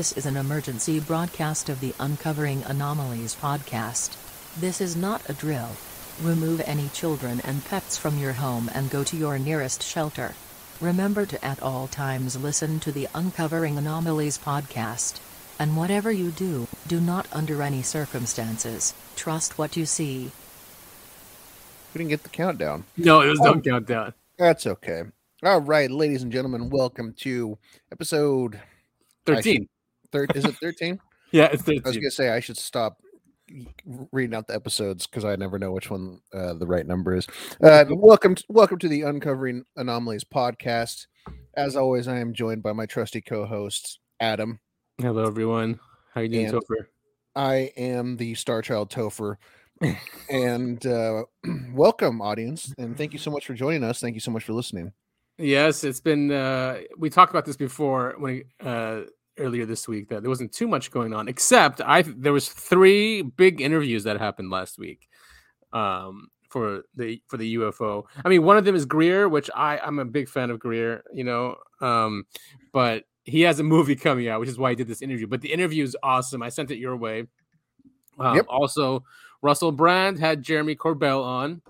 This is an emergency broadcast of the Uncovering Anomalies podcast. This is not a drill. Remove any children and pets from your home and go to your nearest shelter. Remember to at all times listen to the Uncovering Anomalies podcast. And whatever you do, do not under any circumstances trust what you see. We didn't get the countdown. No, it was no Oh. countdown. That's okay. All right, ladies and gentlemen, welcome to episode I 13. Is it 13? Yeah, it's thirteen. I was gonna say I should stop reading out the episodes because I never know which one uh, the right number is. Uh, welcome, to, welcome to the Uncovering Anomalies podcast. As always, I am joined by my trusty co-host Adam. Hello, everyone. How you doing, And- Topher? I am the Star Child Topher, and uh, welcome, audience, and thank you so much for joining us. Thank you so much for listening. Yes, it's been. Uh, we talked about this before when uh, earlier this week that there wasn't too much going on, except I there was three big interviews that happened last week. Um, for the for the UFO. I mean, one of them is Greer, which I I'm a big fan of Greer. You know, um, but he has a movie coming out, which is why I did this interview. But the interview is awesome. I sent it your way. Um, Yep. Also, Russell Brand had Jeremy Corbell on.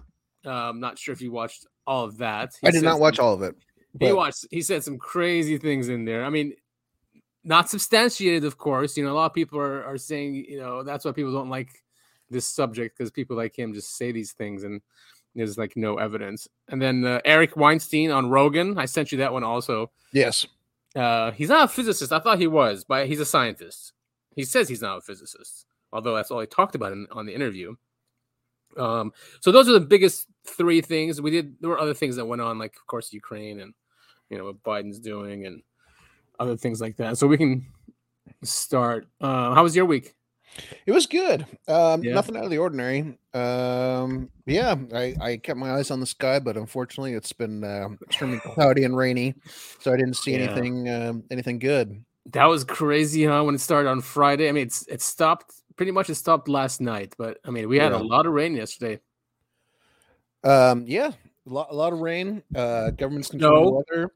Um, not sure if you watched all of that. He I did not some- watch all of it. He watched. He said some crazy things in there. I mean, not substantiated, of course. You know, a lot of people are, are saying, you know, that's why people don't like this subject because people like him just say these things and there's like no evidence. And then uh, Eric Weinstein on Rogan. I sent you that one also. Yes. Uh, he's not a physicist. I thought he was, but he's a scientist. He says he's not a physicist, although that's all he talked about in, on the interview. Um, so those are the biggest three things we did. There were other things that went on, like of course Ukraine and you know what Biden's doing and other things like that. So we can start. Uh, how was your week? It was good. Um, Yeah. Nothing out of the ordinary. Um, yeah, I, I kept my eyes on the sky, but unfortunately, it's been uh, extremely cloudy and rainy, so I didn't see Yeah. anything um, anything good. That was crazy, huh? When it started on Friday. I mean, it's it stopped pretty much. It stopped last night, but I mean, we had Yeah. a lot of rain yesterday. Um, yeah, a lot, a lot of rain. Uh, government's controlling the Snow. weather.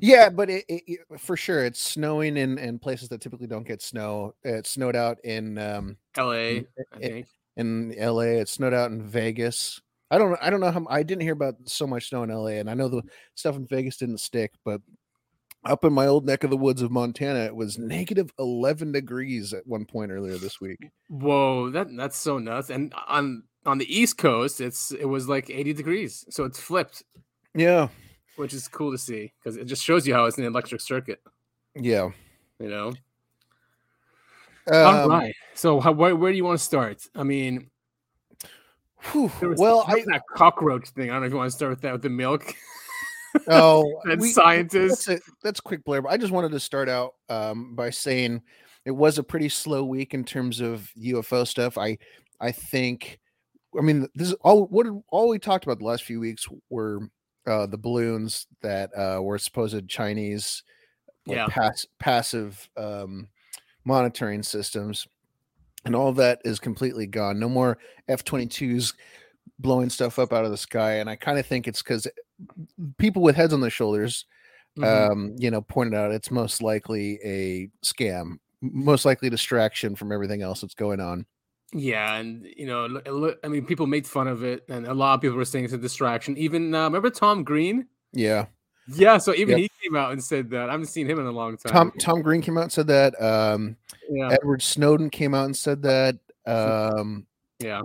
Yeah, but it, it, it- for sure it's snowing in, in places that typically don't get snow. It snowed out in um, L.A. I it- in LA. It snowed out in Vegas. I don't I don't know how I didn't hear about so much snow in LA, and I know the stuff in Vegas didn't stick, but up in my old neck of the woods of Montana, it was negative eleven degrees at one point earlier this week. Whoa, that that's so nuts. And on on the East Coast, it's it was like 80 degrees. So it's flipped, Yeah, which is cool to see because it just shows you how it's an electric circuit, yeah. you know. All Um, right. So how, where, where do you want to start? I mean, whew, well, I that cockroach thing. I don't know if you want to start with that with the milk oh and we- scientists. That's a, that's a quick blurb. I just wanted to start out um, by saying it was a pretty slow week in terms of UFO stuff. I I think, I mean, this is all what all we talked about the last few weeks were uh, the balloons that uh, were supposed Chinese, like, Yeah. pass, passive um, monitoring systems, and all that is completely gone. No more F twenty twos blowing stuff up out of the sky, and I kind of think it's because people with heads on their shoulders Mhm. um, you know, pointed out it's most likely a scam, most likely distraction from everything else that's going on. Yeah, and you know, I mean, people made fun of it, and a lot of people were saying it's a distraction. Even uh, remember Tom Green? Yeah, Yeah, so even Yep. he came out and said that. I haven't seen him in a long time. Tom Tom Green came out and said that. Um, yeah, Edward Snowden came out and said that. Um, yeah.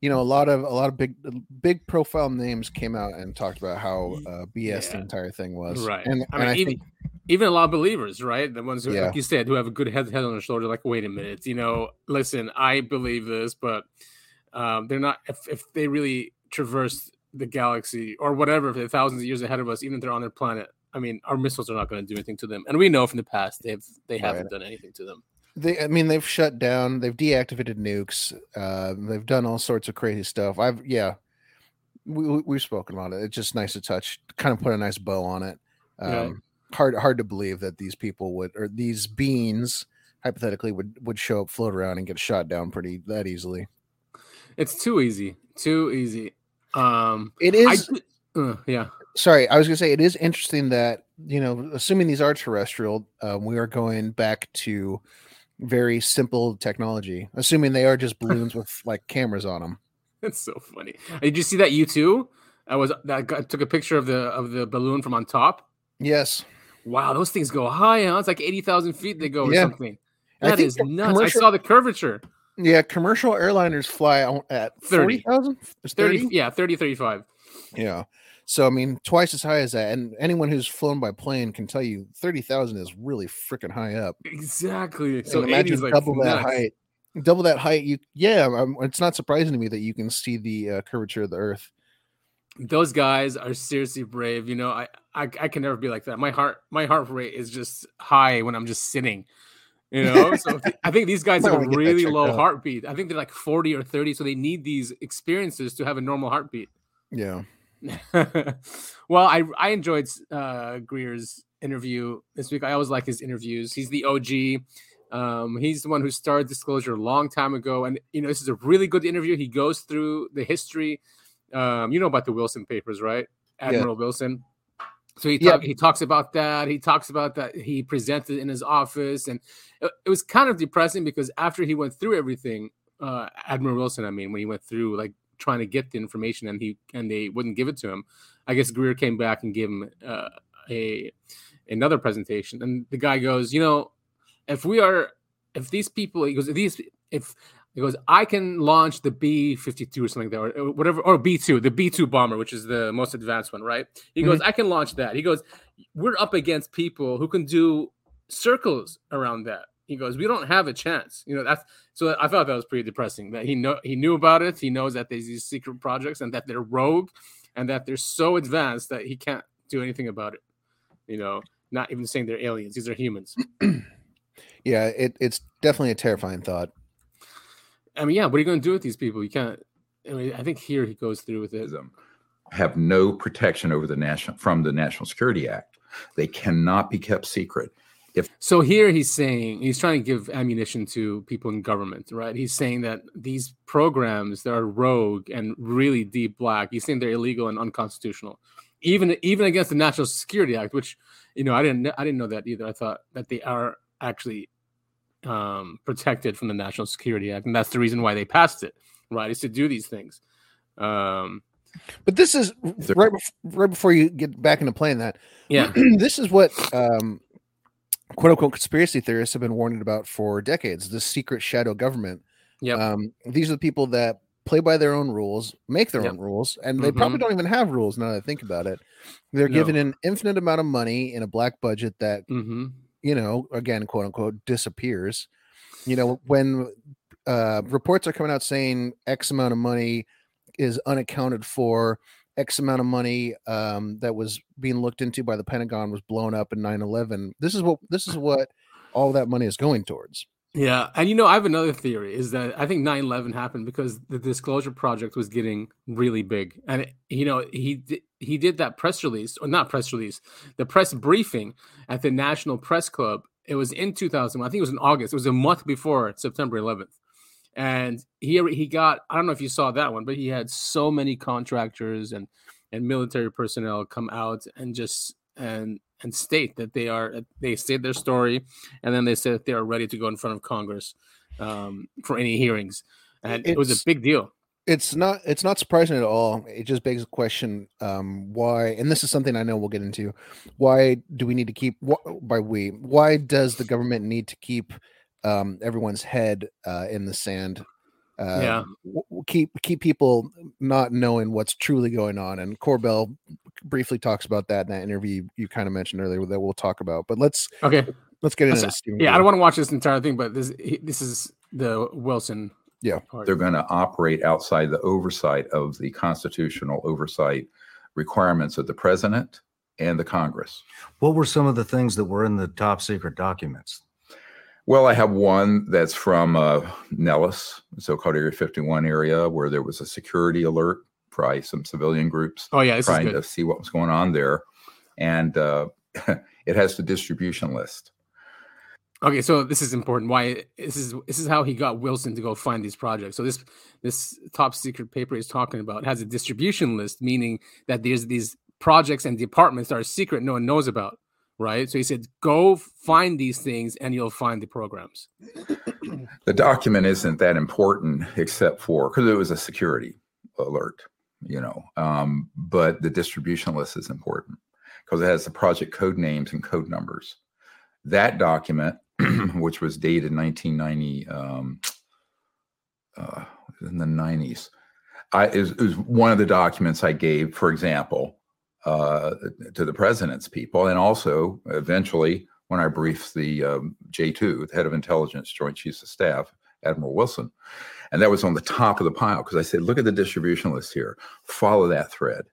you know, a lot of a lot of big big profile names came out and talked about how uh, BS the entire thing was. Right. And, I and mean, I even think even a lot of believers, right? The ones who, Yeah. like you said, who have a good head head on their shoulder, like, wait a minute, you know, listen, I believe this, but um, they're not. If if they really traverse the galaxy or whatever, if they're thousands of years ahead of us, even if they're on their planet, I mean, our missiles are not going to do anything to them, and we know from the past they've they haven't Right. done anything to them. they i mean they've shut down they've deactivated nukes uh they've done all sorts of crazy stuff i've yeah we, we- we've spoken about it it's just nice to touch kind of put a nice bow on it um. Hard hard to believe that these people would or these beings hypothetically would would show up float around and get shot down pretty that easily It's too easy, too easy. Um, it I uh, yeah, sorry, I was gonna say it is interesting that you know, assuming these are terrestrial, um, we are going back to very simple technology. Assuming they are just balloons with like cameras on them. That's so funny. Did you see that you too? I was that I took a picture of the of the balloon from on top. Yes. Wow, those things go high. Huh? It's like eighty thousand feet they go or Yeah. something. That is That think is the nuts. I saw the curvature. Yeah, commercial airliners fly at 30. 40,000? 30, 30? yeah, 30, 35. Yeah. So I mean, twice as high as that, and anyone who's flown by plane can tell you thirty thousand is really freaking high up. Exactly. So So imagine 80 is like double that nuts. height. Double that height. You yeah. um it's not surprising to me that you can see the uh, curvature of the Earth. Those guys are seriously brave. You know, I, I I can never be like that. My heart my heart rate is just high when I'm just sitting. You know, so th- I think these guys have a wanna get that really low out. heartbeat. I think they're like 40 or 30, so they need these experiences to have a normal heartbeat. Yeah. well, I I enjoyed uh, Greer's interview this week. I always like his interviews. He's the OG. Um, he's the one who started Disclosure a long time ago, and you know this is a really good interview. He goes through the history. Um, you know about the Wilson papers, right? Admiral Wilson. So he Yeah. he talks about that. He talks about that he presented in his office, and it, it was kind of depressing because after he went through everything, uh, Admiral Wilson, I mean, when he went through like trying to get the information and he and they wouldn't give it to him, I guess Greer came back and gave him uh, a another presentation, and the guy goes, you know, if we are, if these people, he goes, if these, if he goes, I can launch the B fifty two or something there, or whatever, or B two, the B two bomber, which is the most advanced one, right? He mm-hmm. goes, I can launch that. He goes, we're up against people who can do circles around that. He goes, we don't have a chance. You know, that's so I thought that was pretty depressing. That he know he knew about it. He knows that there's these secret projects and that they're rogue and that they're so advanced that he can't do anything about it. You know, not even saying they're aliens. These are humans. Yeah. It, it's definitely a terrifying thought. I mean, yeah, what are you going to do with these people? You can't. I mean, I think here he goes through with it. have no protection over the national from the National Security Act. They cannot be kept secret. If So here he's saying he's trying to give ammunition to people in government, right? He's saying that these programs that are rogue and really deep black, he's saying they're illegal and unconstitutional, even even against the National Security Act, which you know I didn't I didn't know that either. I thought that they are actually um, protected from the National Security Act, and that's the reason why they passed it, right? Is to do these things. Um, But this is right, right before you get back into playing that. yeah, this is what um, quote unquote conspiracy theorists have been warning about for decades. This secret shadow government. Yeah, Um, these are the people that play by their own rules, make their Yep. own rules, and they probably don't even have rules now that I think about it. They're No. given an infinite amount of money in a black budget that hmm you know, again, quote unquote, disappears. You know, when uh, reports are coming out saying X amount of money is unaccounted for, X amount of money um, that was being looked into by the Pentagon was blown up in 9 11. This is what this is what all that money is going towards. Yeah, and you know, I have another theory is that I think 9/11 happened because the Disclosure Project was getting really big, and it, you know, he he did that press release or not press release, the press briefing at the National Press Club. It was in 2000. I think it was in August. It was a month before September 11th, and he he got I don't know if you saw that one, but he had so many contractors and and military personnel come out and just and and state that they are they state their story and then they said that they are ready to go in front of Congress um, for any hearings, and it was a big deal. It's not it's not surprising at all. It just begs the question um, why, and this is something I know we'll get into. Why do we need to keep wh- by we? Why does the government need to keep um, everyone's head uh, in the sand? Uh, Yeah. w- keep keep people not knowing what's truly going on. And Corbell briefly talks about that in that interview you kind of mentioned earlier that we'll talk about. But let's Okay, let's get into this. Steven yeah, I don't want to watch this entire thing, but this this is the Wilson. Yeah. part. They're going to operate outside the oversight of the constitutional oversight requirements of the president and the Congress. What were some of the things that were in the top secret documents? Well, I have one that's from uh, Nellis, so-called Area 51 area, where there was a security alert by some civilian groups Oh yeah, this is trying to see what was going on there, and uh, it has the distribution list. Okay, so this is important. Why this is this is how he got Wilson to go find these projects. So this this top secret paper he's talking about has a distribution list, meaning that there's these projects and departments that are secret, no one knows about, right? So he said, go find these things and you'll find the programs. The document isn't that important except for because it was a security alert, you know. Um, but the distribution list is important because it has the project code names and code numbers. That document, which was dated 1990, um, uh, in the 90s, I, is, one of the documents I gave, for example, uh, to the president's people, and also eventually when I briefed the um, J2, the head of intelligence, Joint Chiefs of Staff, Admiral Wilson, and that was on the top of the pile because I said, look at the distribution list here, follow that thread.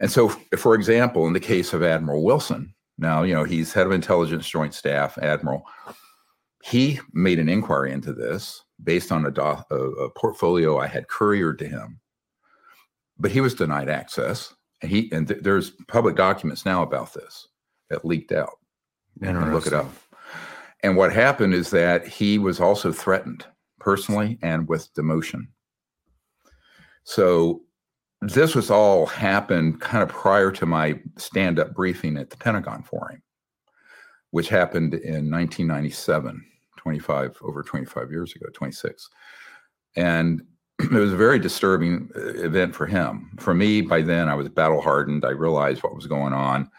And so, for example, in the case of Admiral Wilson, now you know he's head of intelligence, Joint Staff, Admiral. He made an inquiry into this based on a, do- a, a portfolio I had couriered to him, but he was denied access and he and th- there's public documents now about this that leaked out. Can look it up. And what happened is that he was also threatened personally and with demotion. So this was all happened kind of prior to my stand-up briefing at the Pentagon for him, which happened in 1997, 25 over 25 years ago, 26. And it was a very disturbing uh, event for him. For me, by then I was battle hardened. I realized what was going on.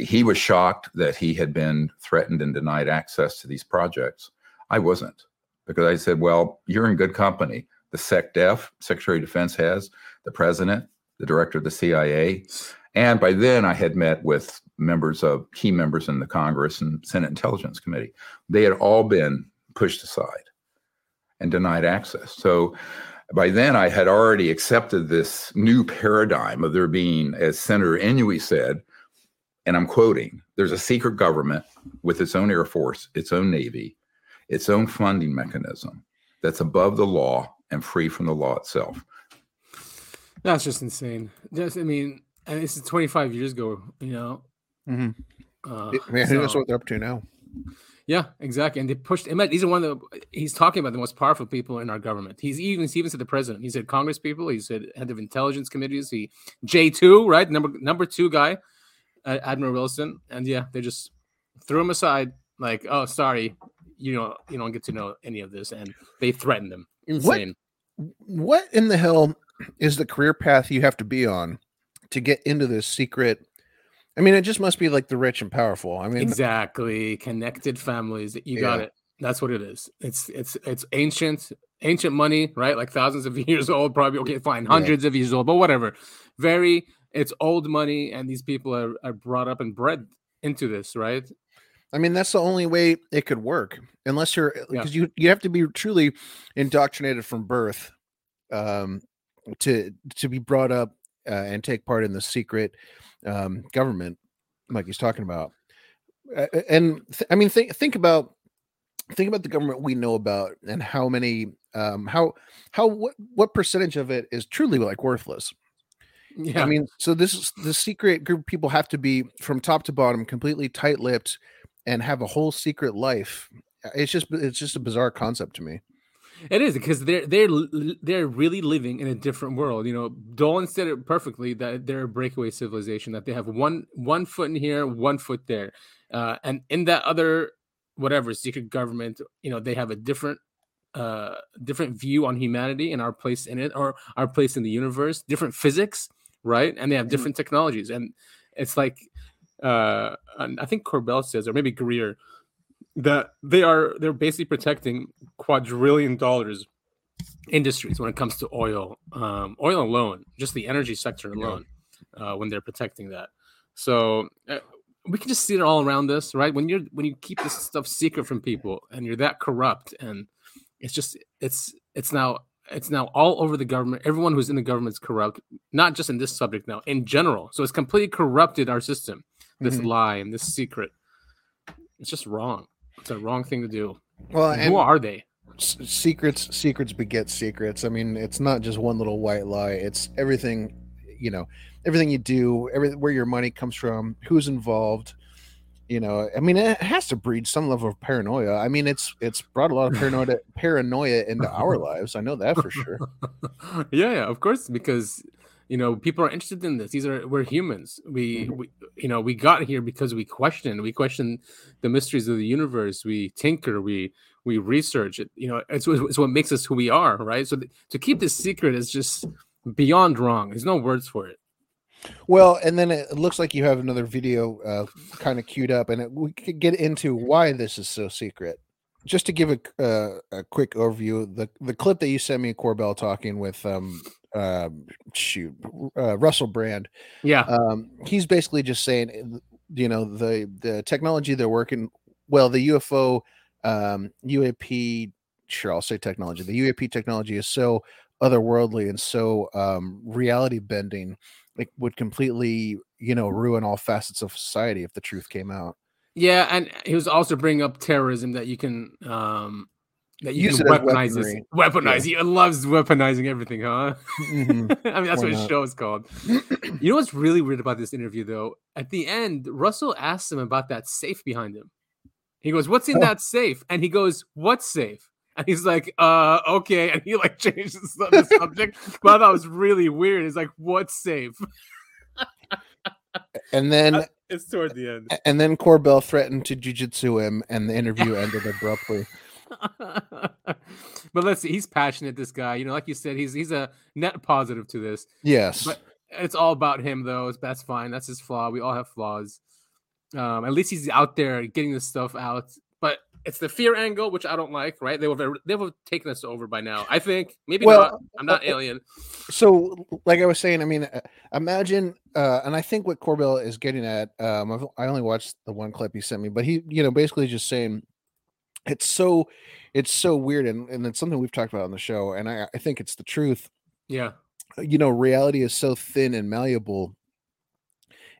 He was shocked that he had been threatened and denied access to these projects. I wasn't because I said, well, you're in good company. The SecDef, Secretary of Defense has, the president, the director of the CIA. And by then I had met with members of key members in the Congress and Senate Intelligence Committee. They had all been pushed aside and denied access. So by then I had already accepted this new paradigm of there being, as Senator Inouye said, and I'm quoting, there's a secret government with its own Air Force, its own Navy, its own funding mechanism that's above the law and free from the law itself. That's just insane. Just, I mean, and this is 25 years ago, you know. Mhm. Uh, Man, who knows what they're up to now? Yeah, exactly. And they pushed him. These are one of the. He's talking about the most powerful people in our government. He's even he even said the president. He said Congress people. He said head of intelligence committees. He J two right number number two guy, Admiral Wilson. And yeah, they just threw him aside. Like, oh, sorry, you know, you don't get to know any of this, and they threatened him. Insane. What in the hell is the career path you have to be on to get into this secret? I mean, it just must be like the rich and powerful. I mean, exactly connected families. You got Yeah. it. That's what it is. It's it's it's ancient ancient money, right? Like thousands of years old, probably okay, fine, Yeah. hundreds of years old, but whatever. Very, it's old money, and these people are, are brought up and bred into this, right? I mean, that's the only way it could work, unless you're Yeah. because you you have to be truly indoctrinated from birth, um, to to be brought up uh, and take part in the secret um, government, like he's talking about. Uh, and th- I mean, think think about think about the government we know about and how many um how how what what percentage of it is truly like worthless Yeah. I mean, so this is the secret group of people have to be from top to bottom completely tight-lipped and have a whole secret life. It's just it's just a bizarre concept to me. It is because they're they're they're really living in a different world. You know, Dolan said it perfectly that they're a breakaway civilization. That they have one one foot in here, one foot there, uh, and in that other whatever secret government, you know, they have a different uh different view on humanity and our place in it, or our place in the universe, different physics, right? And they have different technologies, and it's like uh, I think Corbell says, or maybe Greer, that they are they're basically protecting quadrillion dollars industries when it comes to oil um oil alone just the energy sector alone uh when they're protecting that. So uh, we can just see it all around us right? When you're when you keep this stuff secret from people and you're that corrupt and it's just it's it's now it's now all over the government everyone who's in the government is corrupt not just in this subject now in general so it's completely corrupted our system this Mhm. lie and this secret it's just wrong it's a wrong thing to do Well, who are they secrets secrets beget secrets. I mean, it's not just one little white lie. It's everything, you know, everything you do, every where your money comes from, who's involved. You know, I mean, it has to breed some level of paranoia. I mean, it's it's brought a lot of paranoia paranoia into our lives. I know that for sure. yeah, yeah, of course, because you know people are interested in this. These are we're humans. We, mm-hmm. we you know we got here because we question. We question the mysteries of the universe. We tinker. We we research. It you know it's, it's what makes us who we are right? So th- to keep this secret is just beyond wrong. There's no words for it Well, and then it looks like you have another video uh, kind of queued up, and it, we could get into why this is so secret. Just to give a uh, a quick overview, the the clip that you sent me, Corbell talking with um uh, shoot uh, Russell Brand, yeah um, he's basically just saying, uh, you know, the the technology they're working, well, the UFO um, UAP, sure, I'll say technology. The UAP technology is so otherworldly and so um, reality bending, it would completely, you know, ruin all facets of society if the truth came out. yeah and he was also bringing up terrorism that you can um that you Use can weaponize this weaponize he loves weaponizing everything huh Mhm. I mean, that's Why what his show is called. You know what's really weird about this interview, though? At the end, Russell asks him about that safe behind him. He goes, "What's in Oh. that safe?" And he goes, "What's safe?" And he's like, "Uh, okay." And he like changes the, the subject. But I thought it was really weird. He's like, "What's safe?" And then It's toward the end. and then Corbell threatened to jujitsu him, and the interview ended abruptly. but let's see. He's passionate. This guy, you know, like you said, he's he's a net positive to this. Yes. But it's all about him, though. That's fine. That's his flaw. We all have flaws. Um, at least he's out there getting this stuff out. It's the fear angle, which I don't like. Right? They will they have taken us over by now. I think maybe Well, not. I'm not uh, alien. so like i was saying i mean uh, imagine uh and i think what corbell is getting at um I've, i only watched the one clip he sent me but he you know basically just saying it's so it's so weird and, and it's something we've talked about on the show and i i think it's the truth Yeah. you know reality is so thin and malleable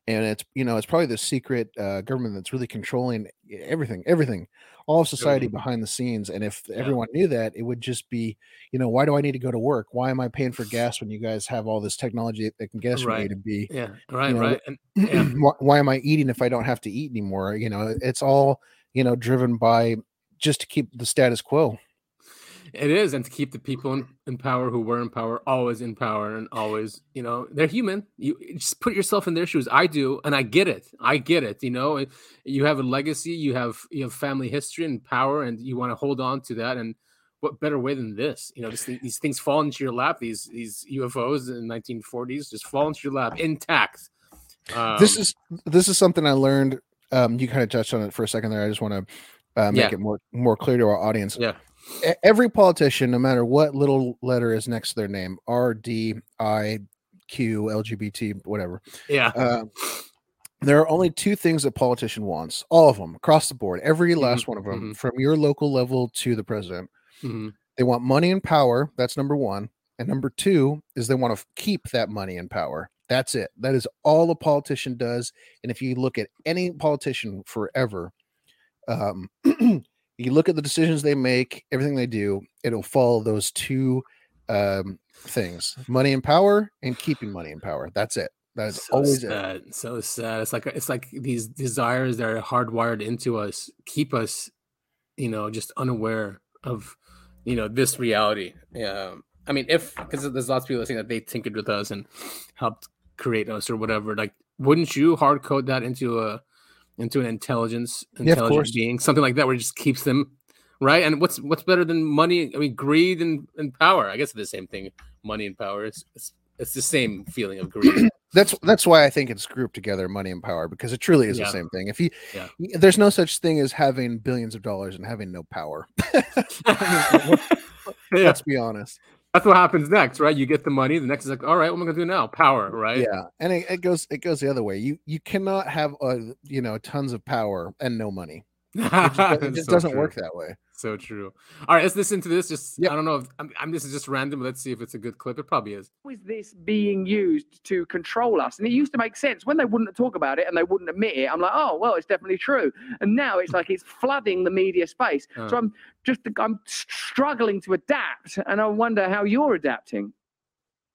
and it's you know it's probably the secret uh, government that's really controlling everything everything all of society behind the scenes and if Yeah. everyone knew that it would just be you know why do i need to go to work why am i paying for gas when you guys have all this technology that can get us from a Right. to b Yeah. Right. know, right. And yeah. why, why am i eating if i don't have to eat anymore you know it's all you know driven by just to keep the status quo It is, and to keep the people in, in power who were in power always in power and always, you know, they're human. You just put yourself in their shoes. I do, and I get it. I get it. You know, you have a legacy, you have you have family history and power, and you want to hold on to that. And what better way than this? You know, this, these things fall into your lap. These these UFOs in the 1940s just fall into your lap intact. Um, this is this is something I learned. Um, you kind of touched on it for a second there. I just want to uh, make Yeah. it more more clear to our audience. yeah, Every politician, no matter what little letter is next to their name, R, D, I, Q, LGBT, whatever. yeah, Uh, there are only two things a politician wants. All of them across the board. Every last one of them, from your local level to the president. mhm, They want money and power. That's number one. And number two is they want to keep that money and power. That's it. That is all a politician does. And if you look at any politician forever, um, you look at the decisions they make, everything they do, it'll follow those two um, things money and power and keeping money and power. That's it. That is so always it. sad. So sad. It's like it's like these desires that are hardwired into us keep us, you know, just unaware of, you know, this reality. Yeah. I mean, if because there's lots of people saying that they tinkered with us and helped create us or whatever. Like, wouldn't you hard code that into a into an intelligence intelligent course. being, something like that, where it just keeps them right? And what's what's better than money? I mean, greed and, and power. I guess it's the same thing. Money and power. It's it's, it's the same feeling of greed. That's that's why I think it's grouped together, money and power, because it truly is Yeah. the same thing. If you, Yeah. there's no such thing as having billions of dollars and having no power. yeah, Let's be honest. That's what happens next, right? You get the money. The next is like, all right, what am I gonna do now? Power, right? Yeah, and it, it goes it goes the other way. You you cannot have a you know tons of power and no money. It just, it just So doesn't true. work that way. So true. All right, let's listen to this. Just Yep. I don't know. If, I'm, I'm. This is just random. Let's see if it's a good clip. It probably is. How is this being used to control us? And it used to make sense when they wouldn't talk about it and they wouldn't admit it. I'm like, oh well, it's definitely true. And now it's like it's flooding the media space. Uh. So I'm just I'm struggling to adapt, and I wonder how you're adapting.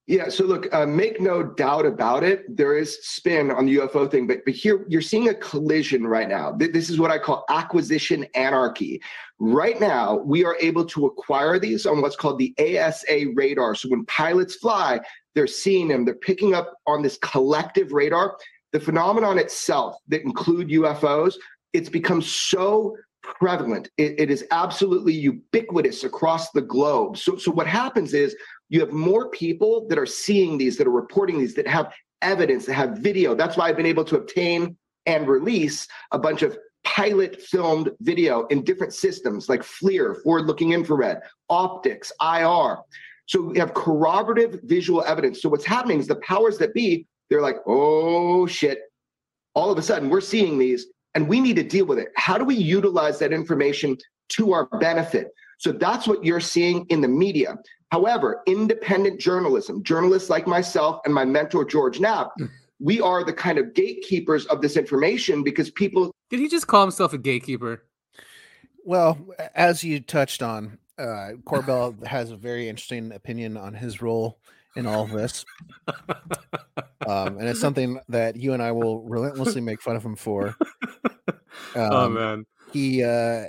Yeah. So look, uh, make no doubt about it. There is spin on the UFO thing, but but here you're seeing a collision right now. This is what I call acquisition anarchy. Right now, we are able to acquire these on what's called the AESA radar. So when pilots fly, they're seeing them. They're picking up on this collective radar. The phenomenon itself that include UFOs, it's become so prevalent. It, it is absolutely ubiquitous across the globe. So, so what happens is you have more people that are seeing these, that are reporting these, that have evidence, that have video. That's why I've been able to obtain and release a bunch of pilot filmed video in different systems like FLIR, forward looking infrared, optics, IR. So we have corroborative visual evidence. So what's happening is the powers that be, they're like, oh shit. All of a sudden, we're seeing these and we need to deal with it. How do we utilize that information to our benefit? So that's what you're seeing in the media. However, independent journalism, journalists like myself and my mentor, George Knapp, hmm. we are the kind of gatekeepers of this information because people. Did he just call himself a gatekeeper? Well, as you touched on, uh, Corbell has a very interesting opinion on his role in all of this. um, and it's something that you and I will relentlessly make fun of him for. Oh, um, oh man, he. Uh,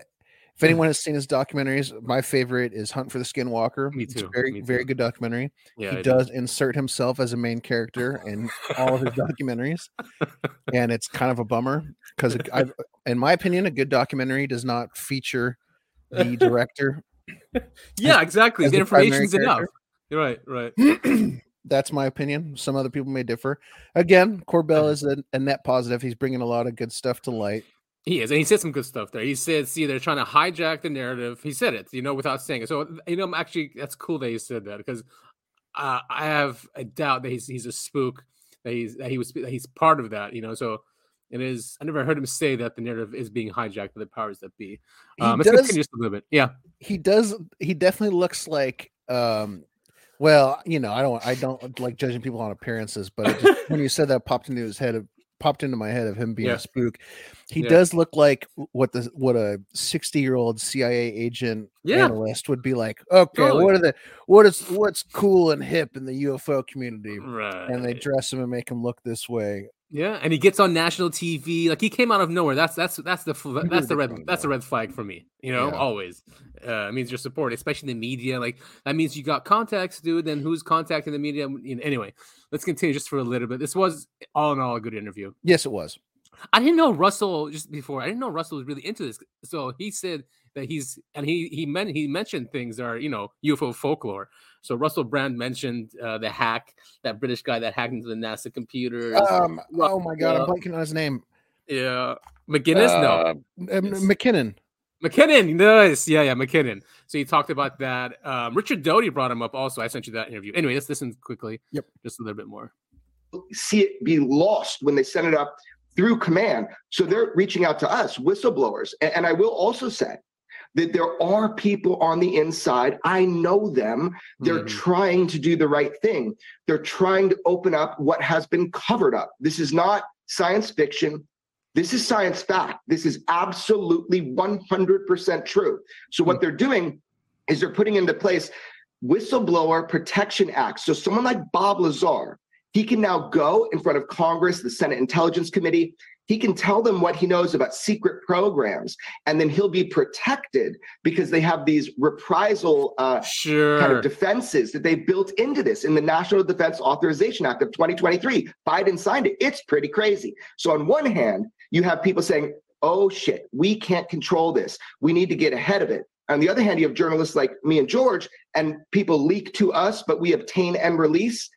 if anyone has seen his documentaries, my favorite is Hunt for the Skinwalker. Me too. It's very, too. very good documentary. Yeah, he I does insert himself as a main character in all of his documentaries, and it's kind of a bummer because, in my opinion, a good documentary does not feature the director. yeah, exactly. The information's enough. Right, right. That's my opinion. Some other people may differ. Again, Corbell is a, a, net positive. He's bringing a lot of good stuff to light. He is, and he said some good stuff there. He said, "See, they're trying to hijack the narrative." He said it, you know, without saying it. So, you know, I'm actually, that's cool that he said that because uh, I have a doubt that he's he's a spook. That he's that he was that he's part of that, you know. So it is. I never heard him say that the narrative is being hijacked by the powers that be. Um, let's continue just a little bit. Yeah, he does. He definitely looks like um well, you know, I don't, I don't uh, like judging people on appearances, but just, when you said that, popped into his head, popped into my head of him being yeah. a spook. He yeah. does look like what the what a sixty year old CIA agent yeah. analyst would be like. Okay, totally. what are the what is what's cool and hip in the UFO community? Right. And they dress him and make him look this way. Yeah, and he gets on national TV. Like he came out of nowhere. That's that's that's the that's the red that's the red flag for me. You know, yeah. always uh, means your support, especially in the media. Like that means you got contacts, dude. Then who's contacting the media? Anyway, let's continue just for a little bit. This was all in all a good interview. Yes, it was. I didn't know Russell just before. I didn't know Russell was really into this. So he said that he's and he he meant he mentioned things that are you know UFO folklore. So Russell Brand mentioned uh, the hack, that British guy that hacked into the NASA computers. Um, oh my god, uh, I'm blanking on his name. Yeah, McGinnis. Uh, no, McKinnon. McKinnon, nice. Yeah, yeah, McKinnon. So he talked about that. Um, Richard Doty brought him up also. I sent you that interview. Anyway, let's listen quickly. Yep. Just a little bit more. See it be lost when they send it up through command. So they're reaching out to us, whistleblowers. And, and I will also say that there are people on the inside. I know them. They're mm-hmm. trying to do the right thing. They're trying to open up what has been covered up. This is not science fiction. This is science fact. This is absolutely 100% true. So, what mm-hmm. they're doing is they're putting into place whistleblower protection acts. So, someone like Bob Lazar, he can now go in front of Congress, the Senate Intelligence Committee. He can tell them what he knows about secret programs, and then he'll be protected because they have these reprisal uh, sure. kind of defenses that they built into this in the National Defense Authorization Act of 2023. Biden signed it. It's pretty crazy. So, on one hand, you have people saying, oh shit, we can't control this. We need to get ahead of it. On the other hand, you have journalists like me and George, and people leak to us, but we obtain and release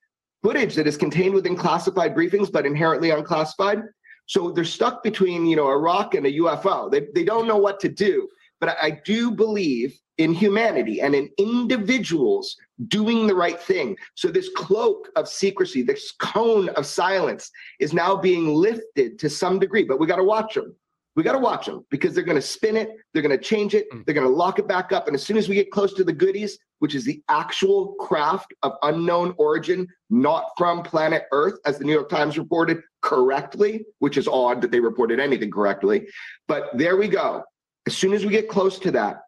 footage that is contained within classified briefings but inherently unclassified. So they're stuck between, you know, a rock and a UFO. They, they don't know what to do. But I, I do believe in humanity and in individuals doing the right thing. So this cloak of secrecy, this cone of silence is now being lifted to some degree, but we got to watch them. We got to watch them because they're going to spin it, they're going to change it, mm. they're going to lock it back up. And as soon as we get close to the goodies, which is the actual craft of unknown origin, not from planet Earth, as the New York Times reported correctly, which is odd that they reported anything correctly. But there we go. As soon as we get close to that,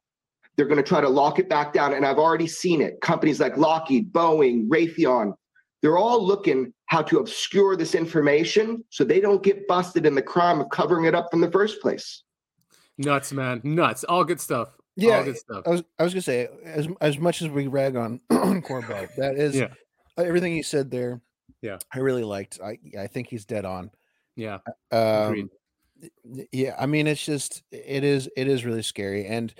they're going to try to lock it back down. And I've already seen it. Companies like Lockheed, Boeing, Raytheon, They're all looking how to obscure this information so they don't get busted in the crime of covering it up in the first place. Nuts, man. Nuts. All good stuff. Yeah, All good stuff. I was I was gonna say as as much as we rag on Corbell, that is Yeah. everything he said there. Yeah. I really liked. I I think he's dead on. Yeah. Um, y- yeah, I mean, it's just it is it is really scary, and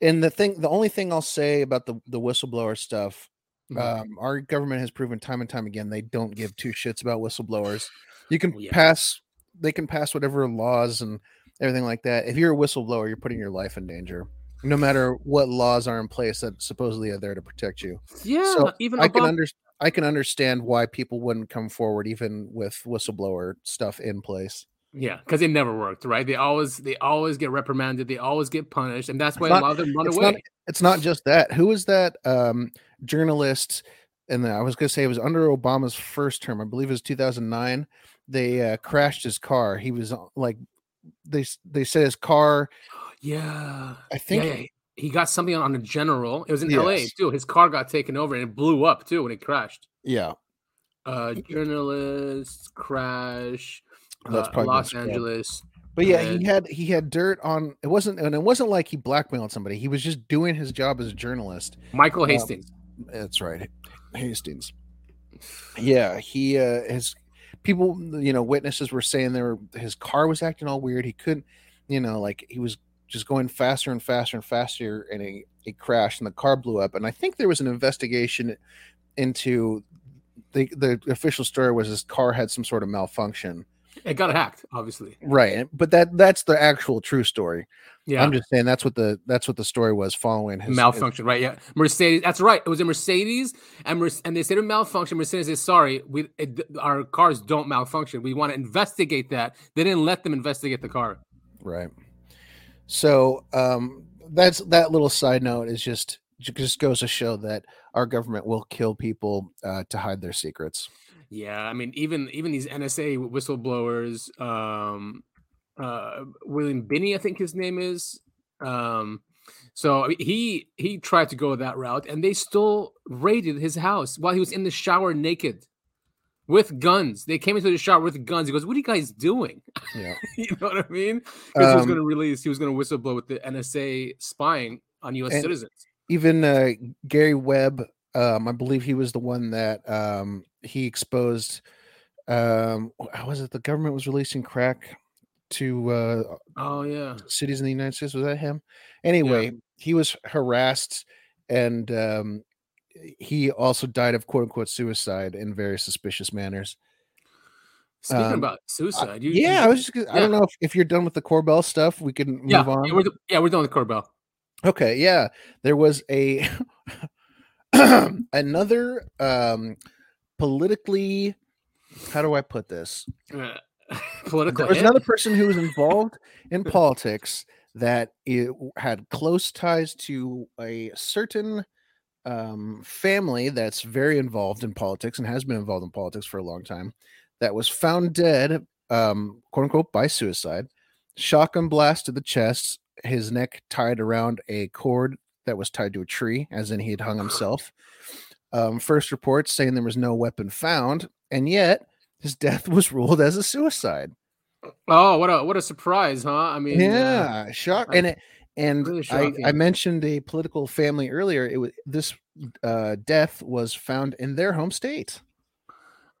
and the thing, the only thing I'll say about the the whistleblower stuff, Mhm. um, our government has proven time and time again they don't give two shits about whistleblowers. You can yeah. pass, they can pass whatever laws and everything like that. If you're a whistleblower, you're putting your life in danger, no matter what laws are in place that supposedly are there to protect you. yeah. so even I can Obama- under, I can understand why people wouldn't come forward even with whistleblower stuff in place. Yeah, because it never worked, right? They always they always get reprimanded, they always get punished, and that's why not- a lot of them run it's away. not it's not just that. Who was that um journalist? And I was gonna say it was under Obama's first term. I believe it was 2009. They uh, crashed his car. He was uh, like, they they said his car. yeah, I think yeah, yeah. He got something on a general. It was in L.A. Too. His car got taken over and it blew up too when it crashed. yeah, Uh, journalist crash. That's uh, probably Los. Angeles. but yeah, And- he had he had dirt on. It wasn't and it wasn't like he blackmailed somebody. He was just doing his job as a journalist. Michael Um, Hastings. That's right, Hastings. Yeah, he uh his people, you know, witnesses were saying there were his car was acting all weird. He couldn't, you know, like he was just going faster and faster and faster, and he it crashed and the car blew up. And I think there was an investigation into the the official story was his car had some sort of malfunction. It got hacked, obviously. Right, but that that's the actual true story. Yeah. I'm just saying that's what the that's what the story was following his his- malfunction, right? Yeah, Mercedes. That's right. It was a Mercedes, and Mer- and they said it malfunction. Mercedes said, "Sorry, we it, our cars don't malfunction. We want to investigate that." They didn't let them investigate the car. Right. So um that's that little side note is just just goes to show that our government will kill people uh, to hide their secrets. Yeah, I mean, even even these NSA whistleblowers, um, uh, William Binney, I think his name is. Um, so I mean, he he tried to go that route, and they still raided his house while he was in the shower naked, with guns. They came into the shower with guns. He goes, "What are you guys doing?" Yeah. you know what I mean? Because he was Um, going to release, he was going to whistleblow with the NSA spying on U.S. Citizens. Even uh, Gary Webb, um, I believe he was the one that um, he exposed. Um, how was it the government was releasing crack to uh, Oh yeah, cities in the United States? Was that him? Anyway, he was harassed and um, he also died of quote unquote suicide in very suspicious manners. speaking Um, about suicide, you, yeah, you- I was just. gonna- I don't know if, if you're done with the Corbell stuff. We can move yeah, on. yeah, we're, yeah, we're done with Corbell. Okay, yeah. There was a another um politically how do I put this? Uh, political There was hit? another person who was involved in politics that i- had close ties to a certain um family that's very involved in politics and has been involved in politics for a long time that was found dead um quote unquote by suicide shotgun blast to the chest his neck tied around a cord that was tied to a tree as in he had hung himself um first reports saying there was no weapon found and yet his death was ruled as a suicide Oh, what a what a surprise, huh? I mean, uh, yeah shock and it and really I, I mentioned a political family earlier it was this uh death was found in their home state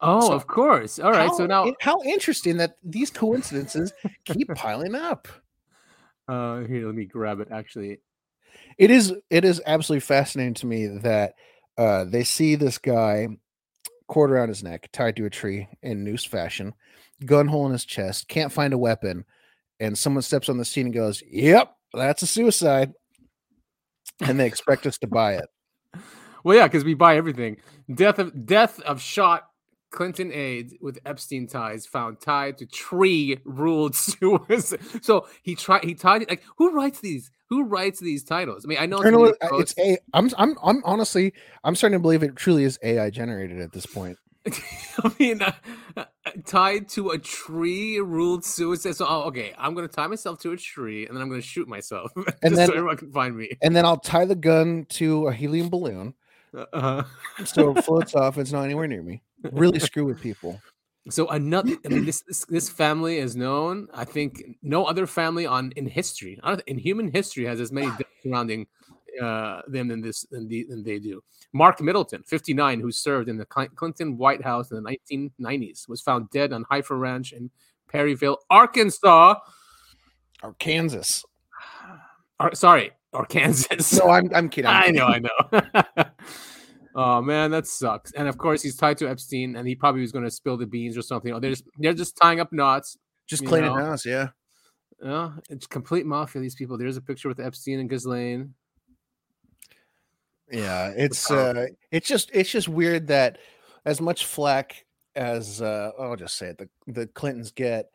oh, So, of course. All right, so now, how interesting that these coincidences keep piling up uh, here, let me grab it. Actually, it is it is absolutely fascinating to me that uh they see this guy cord around his neck tied to a tree in noose fashion gun hole in his chest can't find a weapon and someone steps on the scene and goes yep that's a suicide and they expect us to buy it well, yeah, because we buy everything. Death of death of shot Clinton aide with Epstein ties found tied to tree ruled suicide. So he tried. He tied it. Like who writes these? Who writes these titles? I mean, I know it's, Colonel, New York uh, it's a i'm i'm i'm honestly i'm starting to believe it truly is ai generated at this point I mean, uh, uh, tied to a tree ruled suicide. So, oh, okay, I'm gonna tie myself to a tree and then I'm gonna shoot myself, And just then- so everyone can find me. and then i'll tie the gun to a helium balloon Uh-huh. so it floats off. It's not anywhere near me. Really screw with people. So another, I mean, this, this this family is known. I think no other family on in history, in human history, has as many deaths surrounding uh, them than this than, the, than they do. Mark Middleton, 59, who served in the Clinton White House in the 1990s, was found dead on Heifer Ranch in Perryville, Arkansas. Or Kansas. Ar- sorry, Arkansas. No, I'm I'm kidding. I know, I know. oh man, that sucks. And of course, he's tied to Epstein, and he probably was going to spill the beans or something. Or they're just they're just tying up knots. Just cleaning house, yeah. Yeah, it's complete mafia. These people. There's a picture with Epstein and Ghislaine. Yeah, it's uh it's just it's just weird that as much flack as uh I'll just say it the the Clintons get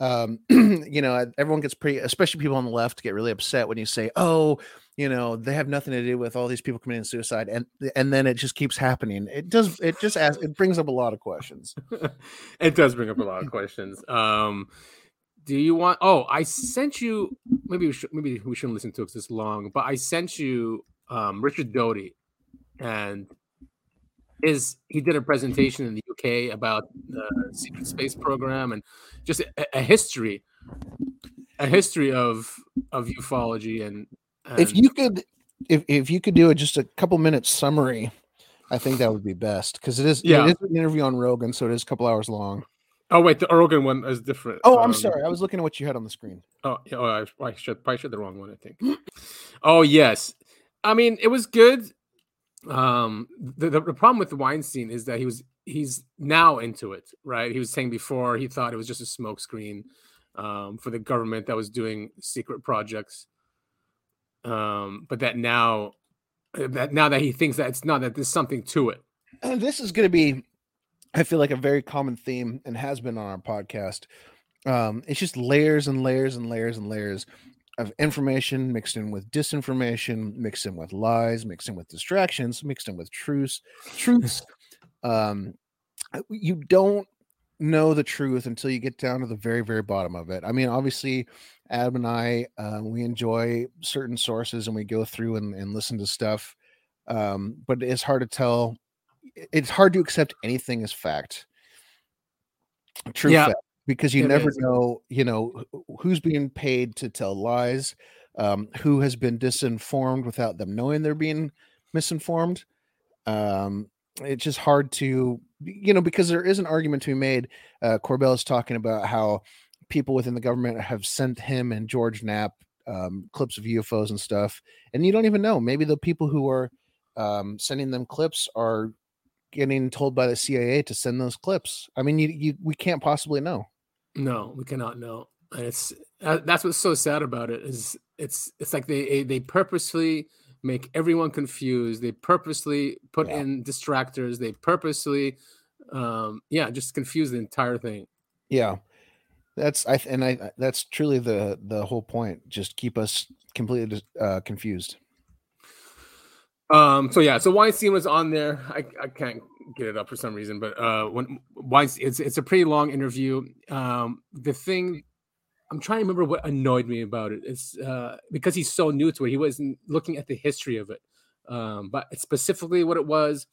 um you know everyone gets pretty especially people on the left get really upset when you say oh you know they have nothing to do with all these people committing suicide and and then it just keeps happening it does it just asks it brings up a lot of questions it does bring up a lot of questions. Um, do you want? Oh, I sent you. Maybe we should. Maybe we shouldn't listen to it this long. But I sent you um, Richard Doty, and his he did a presentation in the UK about the secret space program and just a, a history, a history of of ufology and. If you could if, if you could do a just a couple minutes summary i think that would be best because it is Yeah. it is an interview on rogan so it is a couple hours long oh wait, the Rogan one is different. oh i'm Um, sorry i was looking at what you had on the screen Oh, yeah, oh I, I should probably should the wrong one. I think. oh yes, I mean it was good. Um, the, the the problem with Weinstein is that he was he's now into it, right? He was saying before he thought it was just a smokescreen um, for the government that was doing secret projects. Um, but that now uh, that now that he thinks that it's not that there's something to it. And this is going to be i feel like a very common theme and has been on our podcast. Um it's just layers and layers and layers and layers of information mixed in with disinformation mixed in with lies mixed in with distractions mixed in with truths truths. Um uh, you don't know the truth until you get down to the very very bottom of it. I mean obviously adam and i um, we enjoy certain sources and we go through and, and listen to stuff um, but it's hard to tell it's hard to accept anything as fact true Yeah, fact because you it never is. know you know who's being paid to tell lies um, who has been disinformed without them knowing they're being misinformed um, it's just hard to you know because there is an argument to be made uh, corbell is talking about how people within the government have sent him and george knapp um, clips of ufos and stuff and you don't even know maybe the people who are um, sending them clips are getting told by the cia to send those clips i mean you, you we can't possibly know No, we cannot know. And it's uh, that's what's so sad about it is it's it's like they they purposely make everyone confused. They purposely put Yeah. in distractors. They purposely, um, yeah, just confuse the entire thing. Yeah, that's I and I that's truly the the whole point. Just keep us completely uh, confused. Um, so yeah, so Weinstein was on there. I, I can't get it up for some reason, but uh, when Weinstein, it's it's a pretty long interview. Um, the thing I'm trying to remember what annoyed me about it. It's uh, because he's so new to it. He wasn't looking at the history of it, um, but specifically what it was,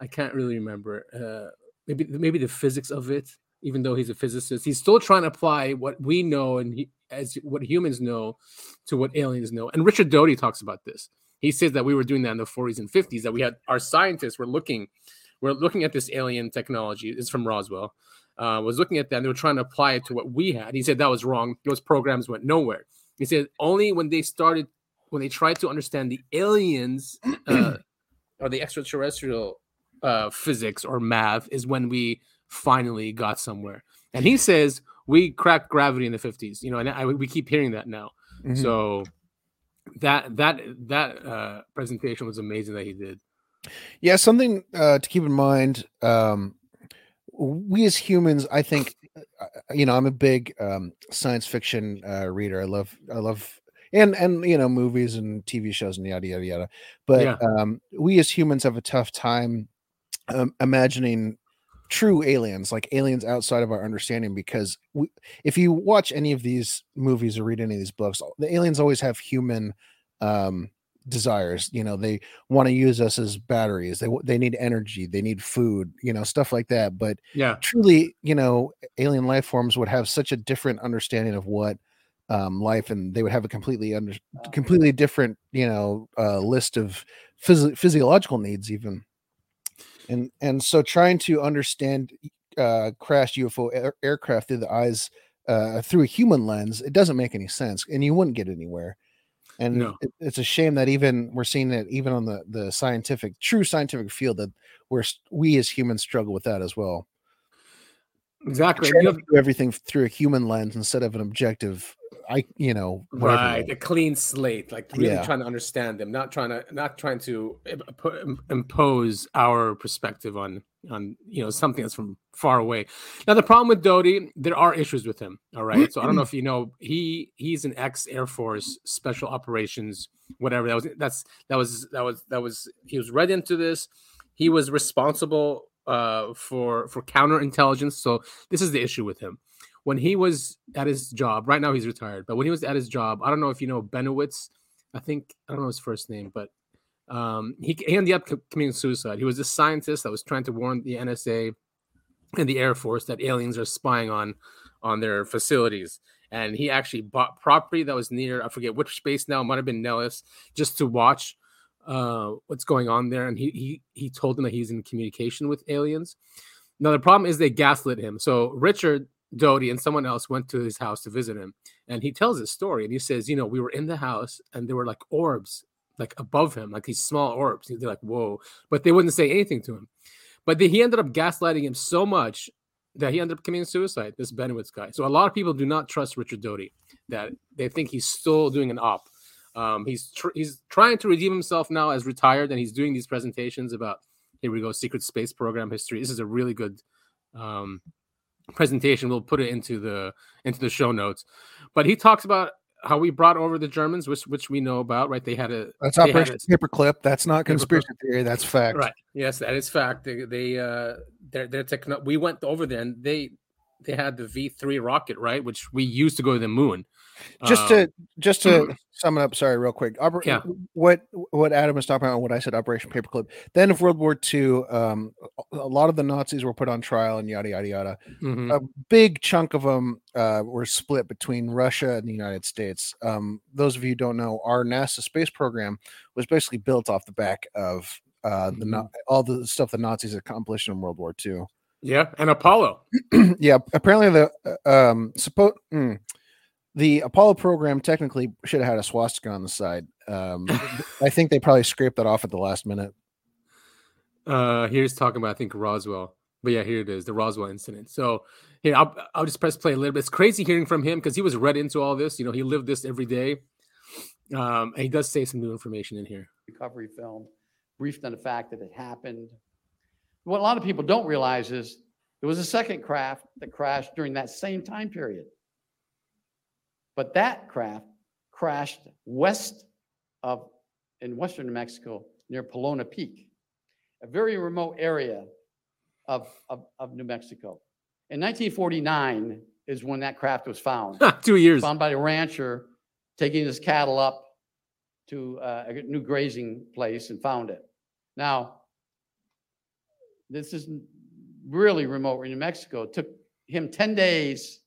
I can't really remember. Uh, maybe maybe the physics of it. Even though he's a physicist, he's still trying to apply what we know and he, as what humans know to what aliens know. And Richard Doty talks about this. He says that we were doing that in the 40s and 50s. That we had our scientists were looking, we're looking at this alien technology. It's from Roswell. Uh, was looking at that and they were trying to apply it to what we had. He said that was wrong. Those programs went nowhere. He said only when they started, when they tried to understand the aliens uh, or the extraterrestrial uh, physics or math, is when we finally got somewhere. And he says we cracked gravity in the 50s. You know, and I, we keep hearing that now. Mhm. So that that that uh, presentation was amazing that he did. Yeah, something uh, to keep in mind. Um, we as humans, I think, uh, you know, I'm a big um, science fiction uh, reader. I love, I love, and and you know, movies and TV shows and yada yada yada. But Yeah. um, we as humans have a tough time um, imagining true aliens, like aliens outside of our understanding, because we, if you watch any of these movies or read any of these books, the aliens always have human um, desires. You know, they want to use us as batteries. They they need energy. They need food. You know, stuff like that. But Yeah. truly, you know, alien life forms would have such a different understanding of what um, life, and they would have a completely under, completely different, you know, uh, list of phys- physiological needs, even. And and so, trying to understand uh, crashed UFO air- aircraft through the eyes uh, through a human lens, it doesn't make any sense, and you wouldn't get anywhere. And No. it, it's a shame that even we're seeing it even on the the scientific, true scientific field that we're we as humans struggle with that as well. Exactly. You to have- do everything through a human lens instead of an objective. I you know whatever right a clean slate like really Yeah. trying to understand them not trying to not trying to im- impose our perspective on on you know something that's from far away. Now the problem with Doty there are issues with him all right? So i don't know if you know he he's an ex air force special operations whatever that was that's that was that was that was he was read into this. He was responsible uh for for counterintelligence so this is the issue with him when he was at his job, right now he's retired, but when he was at his job, I don't know if you know Bennewitz. I think I don't know his first name, but um, he, he ended up committing suicide. He was a scientist that was trying to warn the NSA and the Air Force that aliens are spying on on their facilities. And he actually bought property that was near I forget which space now, might have been Nellis, just to watch uh, what's going on there. And he he he told them that he's in communication with aliens. Now the problem is they gaslit him. So Richard Doty and someone else went to his house to visit him, and he tells his story. And he says, you know, we were in the house, and there were like orbs like above him, like these small orbs. They're like, whoa, but they wouldn't say anything to him. But then he ended up gaslighting him so much that he ended up committing suicide. This Bennewitz guy. So a lot of people do not trust Richard Doty. That they think he's still doing an op. Um, he's tr- he's trying to redeem himself now as retired, and he's doing these presentations about here we go, secret space program history. This is a really good um, presentation. We'll put it into the into the show notes. But he talks about how we brought over the Germans, which which we know about, right? They had a That's Operation Paperclip. That's not Paperclip. conspiracy theory. That's fact. Right. Yes, that is fact. They, they uh, their their techno. We went over there, and they they had the V three rocket, right, which we used to go to the moon. Just Um, to just to sum it up, sorry, real quick. Oper- Yeah. What what Adam was talking about, what I said, Operation Paperclip. Then of World War II, um, a lot of the Nazis were put on trial and yada yada yada. mhm. A big chunk of them uh, were split between Russia and the United States. Um, those of you who don't know, our NASA space program was basically built off the back of uh, the Na- all the stuff the Nazis accomplished in World War II. yeah, and Apollo. yeah, apparently the uh, um mm, the Apollo program technically should have had a swastika on the side. Um, I think they probably scraped that off at the last minute. Uh, here's talking about I think Roswell, but yeah, here it is, the Roswell incident. So here I'll I'll just press play a little bit. It's crazy hearing from him because he was read into all this. You know, he lived this every day. Um, and he does say some new information in here. recovery film, briefed on the fact that it happened. What a lot of people don't realize is there was a second craft that crashed during that same time period. But that craft crashed west of, in western New Mexico, near Polona Peak, a very remote area of, of, of New Mexico. In 1949 is when that craft was found Two years. found by a rancher taking his cattle up to uh, a new grazing place and found it. Now, this is really remote in New Mexico. It took him 10 days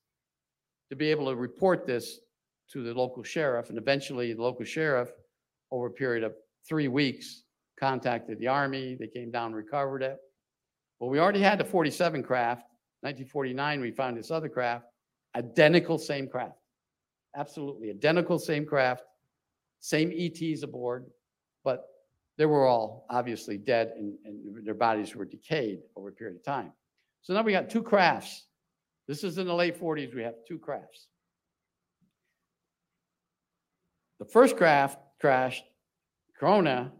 to be able to report this to the local sheriff, and eventually the local sheriff, over a period of three weeks, contacted the Army. They came down and recovered it. Well, we already had the 47 craft. 1949, we found this other craft, identical same craft. Absolutely identical same craft, same ETs aboard, but they were all obviously dead and, and their bodies were decayed over a period of time. So now we got two crafts. This is in the late 40s, we have two crafts. The first craft crashed, Corona,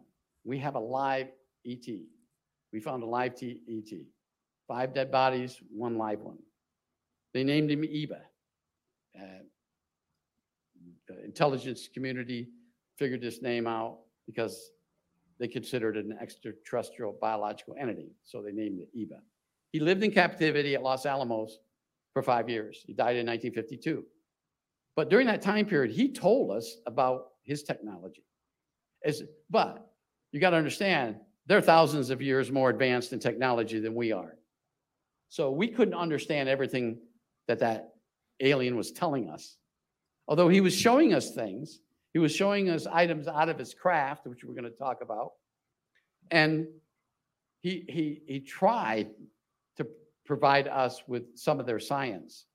we have a live ET. We found a live T- ET. Five dead bodies, one live one. They named him EBE. Uh, the intelligence community figured this name out because they considered it an extraterrestrial biological entity. So they named it EBE. He lived in captivity at Los Alamos for five years. He died in 1952. But during that time period, he told us about his technology. But you got to understand, they're thousands of years more advanced in technology than we are. So we couldn't understand everything that that alien was telling us. Although he was showing us things, he was showing us items out of his craft, which we're going to talk about. And he, he, he tried to provide us with some of their science.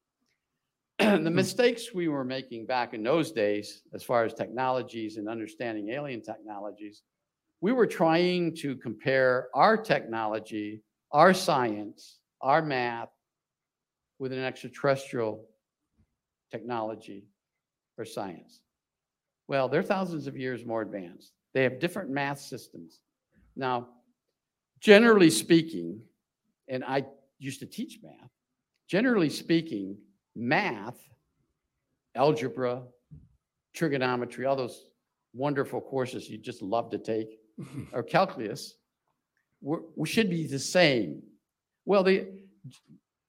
the hmm. mistakes we were making back in those days, as far as technologies and understanding alien technologies, we were trying to compare our technology, our science, our math with an extraterrestrial technology or science. Well, they're thousands of years more advanced. They have different math systems. Now, generally speaking, and I used to teach math, generally speaking, math, algebra, trigonometry, all those wonderful courses you just love to take, or calculus, we should be the same. Well, the,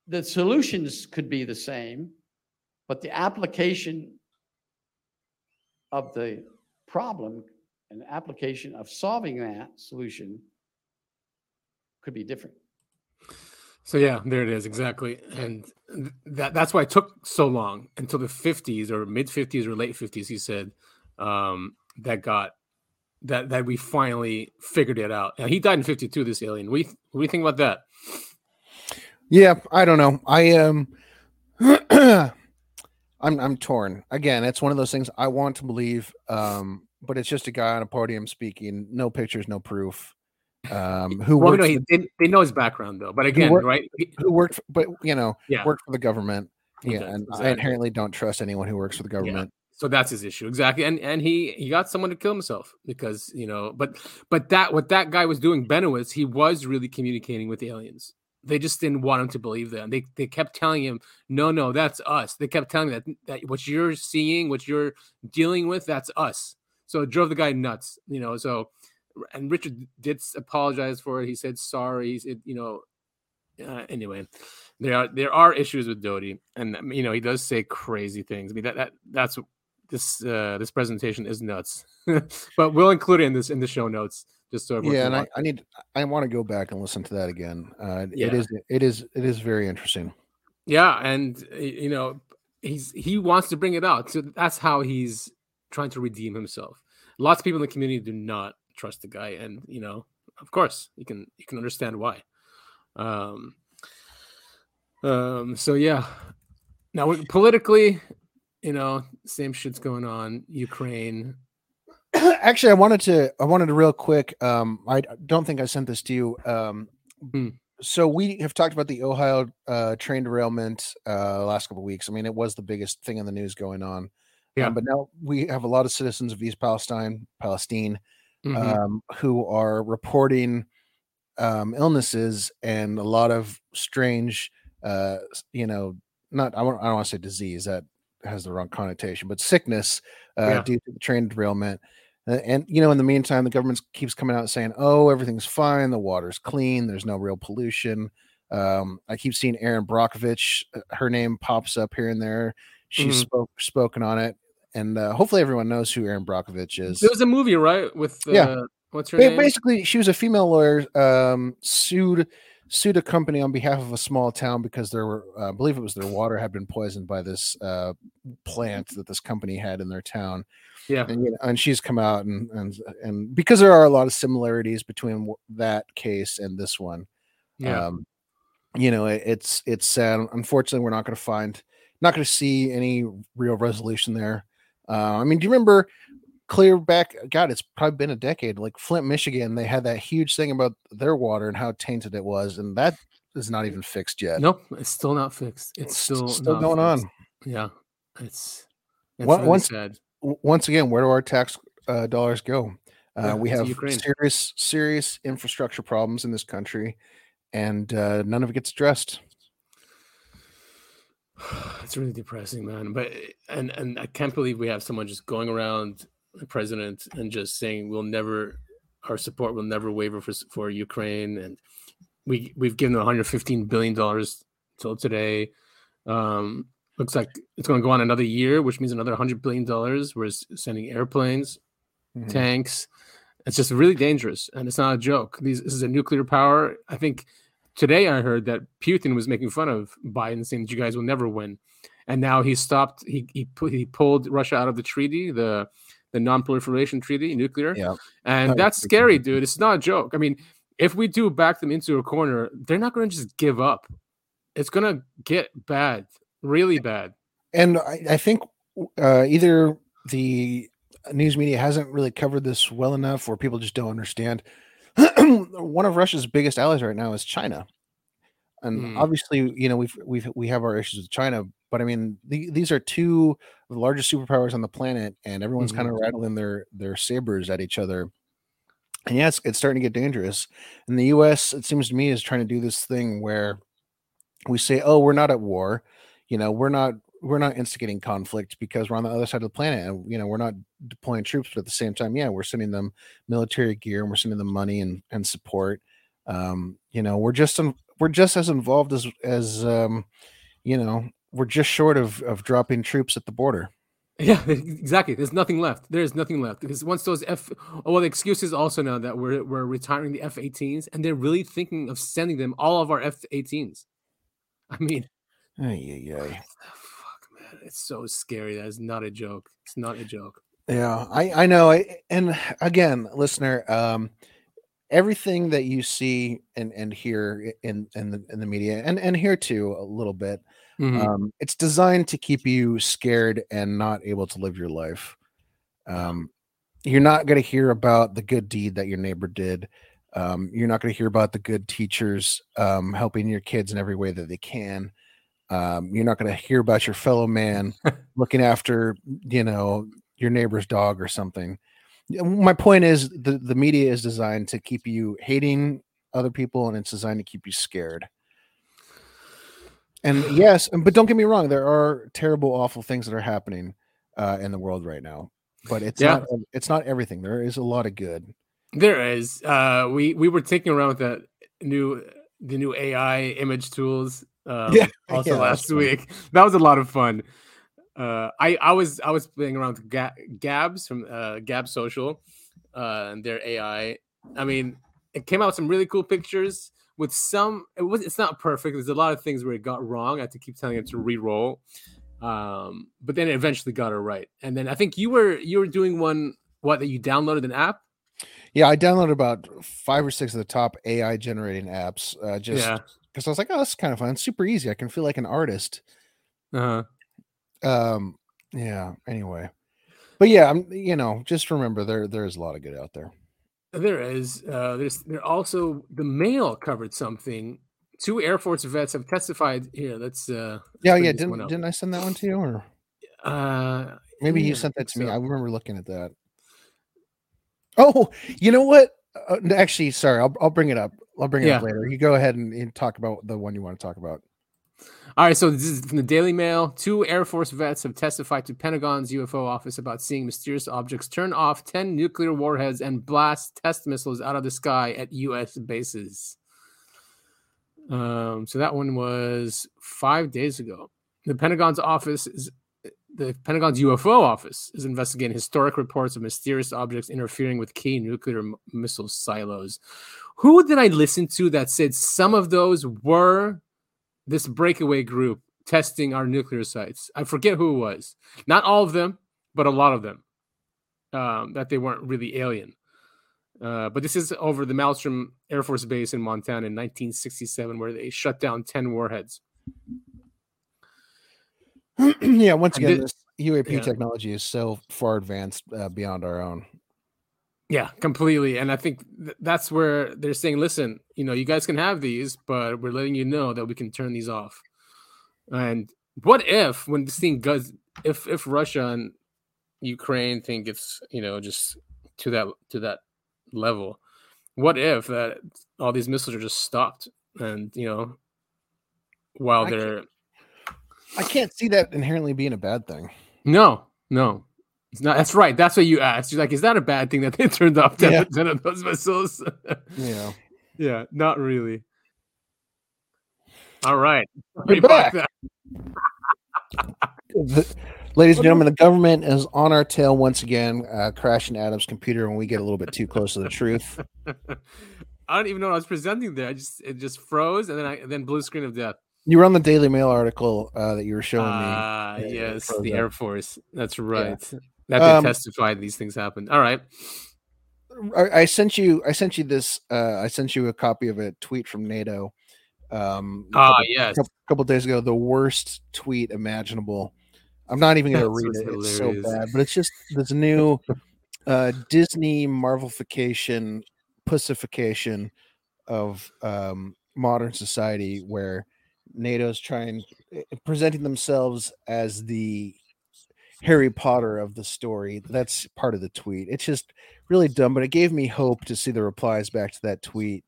the solutions could be the same, but the application of the problem and application of solving that solution could be different. So yeah, there it is exactly, and that that's why it took so long until the 50s or mid 50s or late 50s. He said um, that got that that we finally figured it out. Now, he died in 52. This alien. We what do you think about that? Yeah, I don't know. I um I'm I'm torn. Again, it's one of those things I want to believe um but it's just a guy on a podium speaking, no pictures, no proof. Um who well, worked no, he, they, they know his background though. But again, worked- right? Who worked for, but you know, Yeah. worked for the government. Yeah, Okay, and I inherently don't trust anyone who works for the government. so that's his issue exactly and and he he got someone to kill himself because you know but but that what that guy was doing bennewitz he was really communicating with aliens they just didn't want him to believe that they they kept telling him no no that's us they kept telling him that that what you're seeing what you're dealing with that's us so it drove the guy nuts you know so and richard did apologize for it he said sorry he said you know uh, anyway, there are there are issues with Doty, and um, you know he does say crazy things. I mean that that that's this uh, this presentation is nuts, but we'll include it in this in the show notes just so Yeah, and I, I need I want to go back and listen to that again. Uh, Yeah. It is it is it is very interesting. Yeah, and you know, he's he wants to bring it out. So that's how he's trying to redeem himself. Lots of people in the community do not trust the guy, and you know, of course, you can you can understand why. Um, um. So yeah, now politically, you know, same shit's going on. Ukraine. Actually, I wanted to I wanted to real quick. Um, I don't think I sent this to you. Um, Hmm. so we have talked about the Ohio uh, train derailment uh, last couple of weeks. I mean, it was the biggest thing in the news going on. Yeah. Um, but now we have a lot of citizens of East Palestine, Palestine, Mhm. um, who are reporting um, illnesses and a lot of strange, uh, you know, not I, won't- I don't want to say disease that has the wrong connotation, but sickness uh, Yeah. due to the train derailment. Uh, and you know, in the meantime, the government keeps coming out saying, "Oh, everything's fine. The water's clean. There's no real pollution." Um, I keep seeing Erin Brockovich. uh, Her name pops up here and there. She's Mhm. spoke, spoken on it, and uh, hopefully, everyone knows who Erin Brockovich is. There was a movie, right? With uh, Yeah. what's her Ba- name? basically she was a female lawyer um sued sued a company on behalf of a small town because there were uh, i believe it was their water had been poisoned by this uh plant that this company had in their town Yeah. and you know, and she's come out and and and because there are a lot of similarities between that case and this one Yeah. um you know it, it's it's sad unfortunately we're not going to find not going to see any real resolution there uh, i mean do you remember clear back god it's probably been a decade like flint michigan they had that huge thing about their water and how tainted it was and that is not even fixed yet Nope, it's still not fixed. It's It's still still going on. Yeah, it's it's Once- really once- sad. Once again where do our tax uh, dollars go uh, Yeah, we have serious serious infrastructure problems in this country and uh, none of it gets addressed It's really depressing, man. But and and I can't believe we have someone just going around the president and just saying we'll never our support will never waver for for Ukraine and we we've given 115 billion dollars till today. Um, looks like it's going to go on another year, which means another 100 billion dollars. We're sending airplanes. Mhm. tanks. It's just really dangerous, and it's not a joke. These, this is a nuclear power. I think today I heard that Putin was making fun of Biden, saying that you guys will never win, and now he stopped. He he put he pulled Russia out of the treaty, the the non-proliferation treaty, nuclear, Yeah. and Oh, that's scary, dude. It's not a joke. I mean, if we do back them into a corner, they're not going to just give up. It's going to get bad, really bad. and I, I think uh, either the news media hasn't really covered this well enough, or people just don't understand. One of Russia's biggest allies right now is China, and Mm. obviously, you know, we've we've we have our issues with China, but I mean, the, these are two of the largest superpowers on the planet, and everyone's kind of rattling their their sabers at each other. And it's, it's starting to get dangerous. And the U.S. it seems to me is trying to do this thing where we say, "Oh, we're not at war," you know, we're not we're not instigating conflict because we're on the other side of the planet and you know we're not deploying troops but at the same time yeah we're sending them military gear and we're sending them money and and support um you know we're just in, we're just as involved as as um you know we're just short of of dropping troops at the border Yeah, exactly. There's nothing left. There's nothing left because once those F, oh, well, the excuse is also now that we're we're retiring the F-18s, and they're really thinking of sending them all of our F-18s. I mean, fuck, man, it's so scary. That is not a joke. It's not a joke. Yeah, I I know. I and again, listener, um, everything that you see and and hear in in the in the media and and here too a little bit, Mhm. um, it's designed to keep you scared and not able to live your life. Um, you're not going to hear about the good deed that your neighbor did. Um, you're not going to hear about the good teachers um, helping your kids in every way that they can. Um, you're not going to hear about your fellow man looking after, you know, your neighbor's dog or something. My point is, the, the media is designed to keep you hating other people, and it's designed to keep you scared. And yes, but don't get me wrong, there are terrible, awful things that are happening uh, in the world right now. But it's Yeah. not it's not everything. There is a lot of good. There is. Uh, we we were taking around with that new the new AI image tools. Um, Yeah, also yeah, last week. That was a lot of fun. Uh, I I was I was playing around with Ga- Gabs from uh, Gab Social, uh, and their AI. I mean, it came out with some really cool pictures. With some, it was it's not perfect. There's a lot of things where it got wrong. I had to keep telling it to re-roll. Um, but then it eventually got it right. And then I think you were you were doing one what that you downloaded an app. Yeah, I downloaded about five or six of the top AI generating apps uh, just yeah. Because I was like, oh, this is kind of fun. It's super easy. I can feel like an artist. Uh-huh. Um, yeah. Anyway, but yeah, I'm. You know, just remember there there is a lot of good out there. There is. Uh, there's there also the mail covered something. Two Air Force vets have testified here. Let's uh Yeah, yeah. Didn't didn't I send that one to you, or uh maybe yeah, you sent that to me? I remember looking at that. Oh, you know what? Uh, actually, sorry, I'll I'll bring it up. I'll bring it up later. You go ahead and, and talk about the one you want to talk about. All right, so this is from the Daily Mail. Two Air Force vets have testified to Pentagon's UFO office about seeing mysterious objects turn off 10 nuclear warheads and blast test missiles out of the sky at U.S. bases. Um, so that one was five days ago. The Pentagon's office is the Pentagon's UFO office is investigating historic reports of mysterious objects interfering with key nuclear m- missile silos. Who did I listen to that said some of those were this breakaway group testing our nuclear sites. I forget who it was. Not all of them, but a lot of them. Um, that they weren't really alien. Uh, but this is over the Malmstrom Air Force Base in Montana in 1967, where they shut down 10 warheads. yeah, once again, this- this UAP yeah. technology is so far advanced uh, beyond our own. Yeah, completely. And I think th- that's where they're saying, listen, you know, you guys can have these, but we're letting you know that we can turn these off. And what if, when this thing goes, if if Russia and Ukraine think it's you know just to that to that level, what if that all these missiles are just stopped and you know while I can't- they're I can't see that inherently being a bad thing. no no. It's not. That's right. That's what you asked. You're like, is that a bad thing that they turned off 10 Yeah. of those missiles? Yeah. Yeah, not really. All right. We're Sorry about back. The- Ladies and gentlemen, the government is on our tail once again, uh, crashing Adam's computer when we get a little bit too close to the truth. I don't even know what I was presenting there. I just it just froze and then I and then blue screen of death. You were on the Daily Mail article uh, that you were showing me. Ah, Yeah, yes, the up. Air Force. That's right. That they Um, testified these things happened. All right. I, I sent you. I sent you this. Uh, I sent you a copy of a tweet from NATO. Um, a Ah, couple, yes. couple, couple days ago. The worst tweet imaginable. I'm not even going to read it. what's It's so bad, but it's just this new uh, Disney Marvelification, pussification of um, modern society, where NATO's trying eh, presenting themselves as the Harry Potter of the story. That's part of the tweet. It's just really dumb, but it gave me hope to see the replies back to that tweet.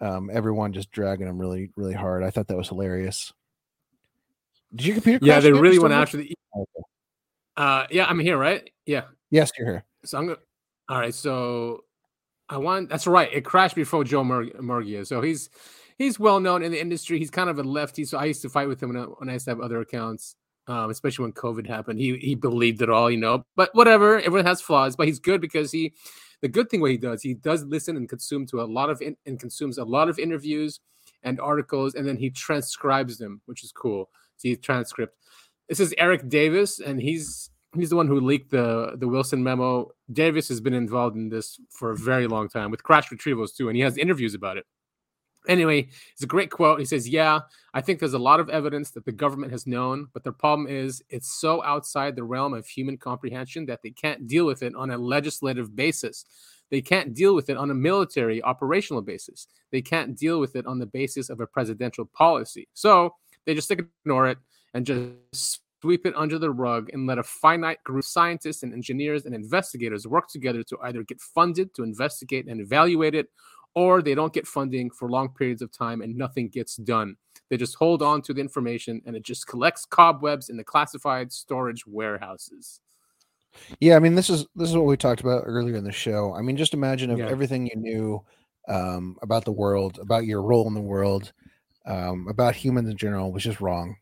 Um, everyone just dragging him really, really hard. I thought that was hilarious. Did your computer? Yeah, they really went after the uh yeah, I'm here, right? Yeah. Yes, you're here. So I'm gonna all right, so I want that's right. It crashed before Joe Mur- Murgia. So he's he's well known in the industry. He's kind of a lefty. So I used to fight with him when I, when I used to have other accounts, um, especially when COVID happened. He he believed it all, you know. But whatever, everyone has flaws. But he's good because he the good thing what he does, he does listen and consume to a lot of in, and consumes a lot of interviews and articles, and then he transcribes them, which is cool. See transcript. This is Eric Davis, and he's he's the one who leaked the the Wilson memo. Davis has been involved in this for a very long time with crash retrievals too, and he has interviews about it. Anyway, it's a great quote. He says, "Yeah, I think there's a lot of evidence that the government has known, but their problem is it's so outside the realm of human comprehension that they can't deal with it on a legislative basis. They can't deal with it on a military operational basis. They can't deal with it on the basis of a presidential policy. So they just ignore it and just sweep it under the rug and let a finite group of scientists and engineers and investigators work together to either get funded to investigate and evaluate it, or they don't get funding for long periods of time and nothing gets done. They just hold on to the information and it just collects cobwebs in the classified storage warehouses. Yeah, I mean, this is this is what we talked about earlier in the show. I mean, just imagine if Yeah. everything you knew um, about the world, about your role in the world, um, about humans in general, was just wrong.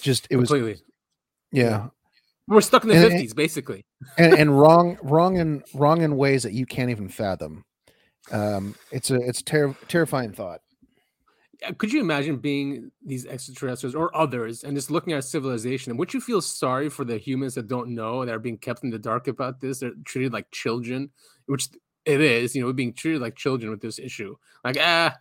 Just it was, Completely. yeah, We're stuck in the 50s, basically. and, and wrong, wrong in wrong in ways that you can't even fathom. Um, it's a it's a ter- terrifying thought. Could you imagine being these extraterrestrials or others and just looking at civilization? And Would you feel sorry for the humans that don't know that are being kept in the dark about this? They're treated like children, which it is, you know, being treated like children with this issue. Like, ah,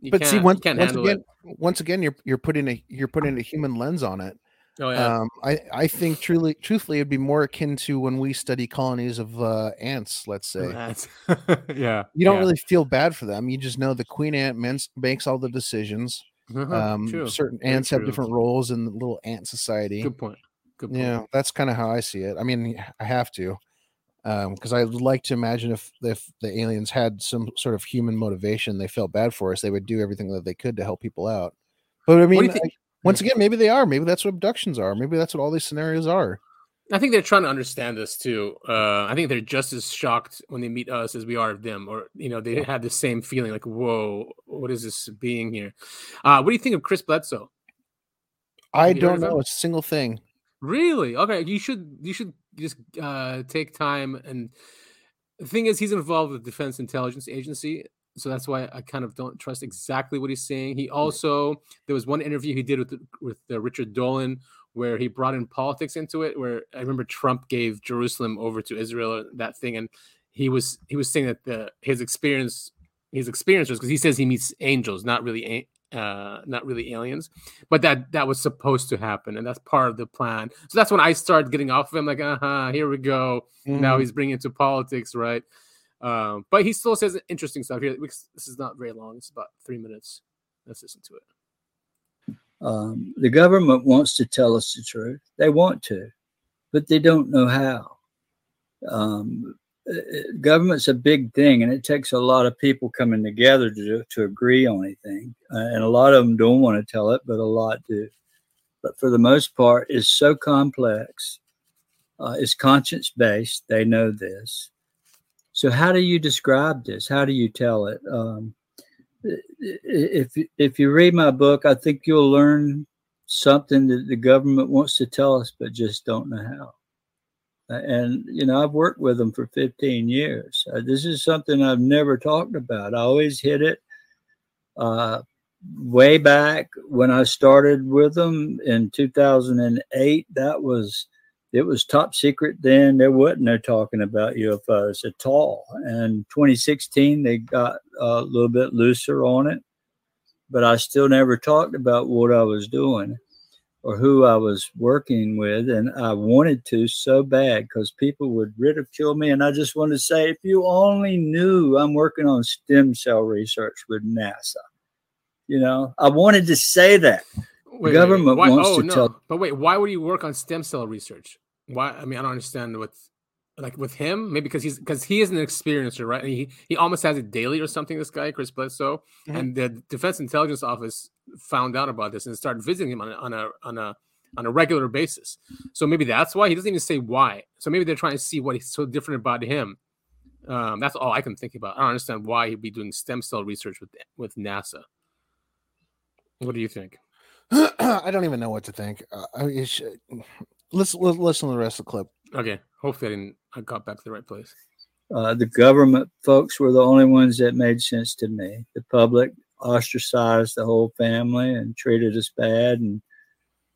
you but can't, see, once, once handle again, it. once again, you're you're putting a you're putting a human lens on it. Oh, yeah. Um, I I think truly, truthfully, it'd be more akin to when we study colonies of uh, ants. Let's say yeah. you don't yeah. really feel bad for them. You just know the queen ant makes all the decisions. Uh-huh, Um, true. certain Very ants have different roles in the little ant society. Good point. Good point. Yeah, that's kind of how I see it. I mean, I have to, because I would like to imagine if if the aliens had some sort of human motivation, they felt bad for us, they would do everything that they could to help people out. But I do you mean, think- I- once again, maybe they are. Maybe that's what abductions are. Maybe that's what all these scenarios are. I think they're trying to understand this too. Uh, I think they're just as shocked when they meet us as we are of them, or you know, they had the same feeling like, "Whoa, what is this being here?" Uh, what do you think of Chris Bledsoe? I Have you don't of him? know a single thing. Really? Okay, you should you should just uh, take time. And the thing is, he's involved with Defense Intelligence Agency, so that's why I kind of don't trust exactly what he's saying. He also there was one interview he did with with uh, Richard Dolan where he brought in politics into it. Where I remember Trump gave Jerusalem over to Israel, that thing, and he was he was saying that the his experience his experience was because he says he meets angels, not really uh not really aliens but that that was supposed to happen and that's part of the plan so that's when i started getting off of him like uh-huh here we go now Mhm. he's bringing it to politics right um but he still says interesting stuff here this is not very long it's about three minutes let's listen to it Um, the government wants to tell us the truth. They want to, but they don't know how. Um, uh, uh, government's a big thing, and it takes a lot of people coming together to to agree on anything. Uh, and a lot of them don't want to tell it, but a lot do. But for the most part, it's so complex. Uh, it's conscience based. They know this. So how do you describe this? How do you tell it? Um, if if you read my book, I think you'll learn something that the government wants to tell us, but just don't know how. And you know, I've worked with them for 15 years. Uh, this is something I've never talked about. I always hit it. Uh, way back when I started with them in 2008, that was it was top secret then. There wasn't no talking about UFOs at all. And 2016, they got a little bit looser on it, but I still never talked about what I was doing or who I was working with. And I wanted to so bad because people would ridicule me. And I just wanted to say, if you only knew I'm working on stem cell research with NASA, you know, I wanted to say that. Wait, government why- wants oh, to no. tell- But wait, why would you work on stem cell research? Why? I mean, I don't understand what, like with him. Maybe because he's because he is an experiencer, right? And he he almost has it daily or something. This guy, Chris Bledsoe, Mhm. and the Defense Intelligence Office found out about this and started visiting him on a on a on a on a regular basis. So maybe that's why he doesn't even say why. So maybe they're trying to see what is so different about him. Um, that's all I can think about. I don't understand why he'd be doing stem cell research with with NASA. What do you think? I don't even know what to think. Uh, I mean, let's, let's listen to the rest of the clip. Okay, hopefully I didn't. I got back to the right place. Uh, the government folks were the only ones that made sense to me. The public ostracized the whole family and treated us bad. And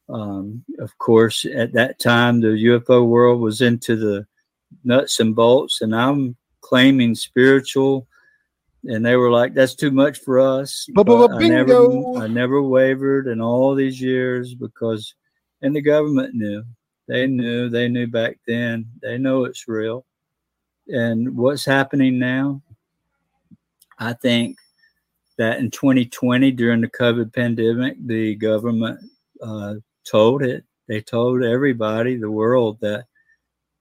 um, of course, at that time, the UFO world was into the nuts and bolts, and I'm claiming spiritual. And they were like, "That's too much for us." But I never, I never wavered in all these years because, and the government knew. They knew. They knew back then. They know it's real. And what's happening now i think that in 2020 during the covid pandemic the government uh, told it. They told everybody the world that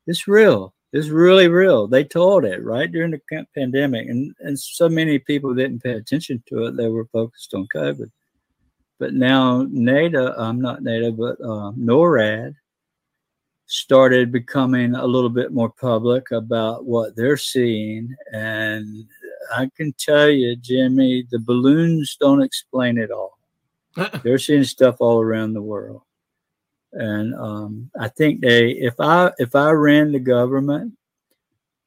it's real. It's really real. They told it right during the pandemic. And, and so many people didn't pay attention to it. They were focused on covid. But now nada i'm not nada but uh, norad started becoming a little bit more public about what they're seeing. And I can tell you, Jimmy, the balloons don't explain it all. they're seeing stuff all around the world. And um, I think they, if I if I ran the government,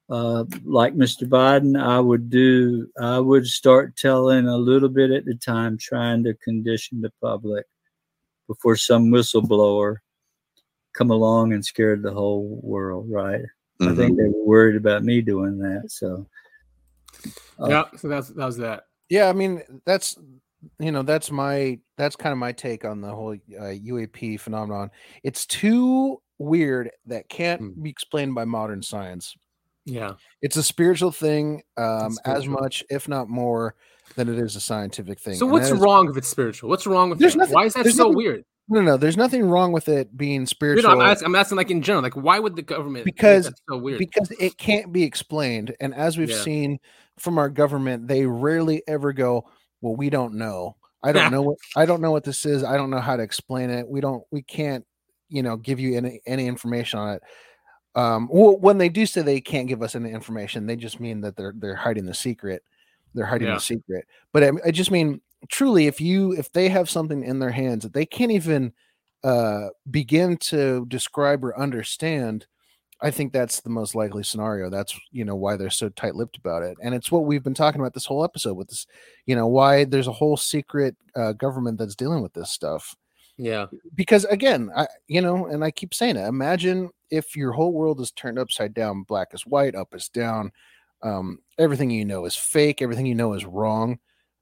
uh, like Mr. Biden, I would do, I would start telling a little bit at the time, trying to condition the public before some whistleblower come along and scared the whole world, right? I Mm-hmm. think they were worried about me doing that. So, uh, yeah, so that's that was that. Yeah, I mean that's you know that's my that's kind of my take on the whole uh, UAP phenomenon. It's too weird that can't be explained by modern science. Yeah. It's a spiritual thing, um, as much, if not more, than it is a scientific thing. So And what's that is- wrong if it's spiritual? What's wrong with There's that? nothing- Why is that so nothing- weird? No, no, there's nothing wrong with it being You spiritual. know, I'm asking, I'm asking like in general, like why would the government because so weird? because it can't be explained and as we've Yeah. seen from our government they rarely ever go well we don't know i don't know what i don't know what this is i don't know how to explain it we don't we can't you know give you any any information on it um well, when they do say they can't give us any information they just mean that they're they're hiding the secret they're hiding Yeah. the secret but I, I just mean truly if you if they have something in their hands that they can't even uh begin to describe or understand i think that's the most likely scenario. That's you know why they're so tight-lipped about it. And it's what we've been talking about this whole episode with this you know why there's a whole secret uh, government that's dealing with this stuff. Yeah. because again i you know and i keep saying it imagine if your whole world is turned upside down black is white up is down um everything you know is fake everything you know is wrong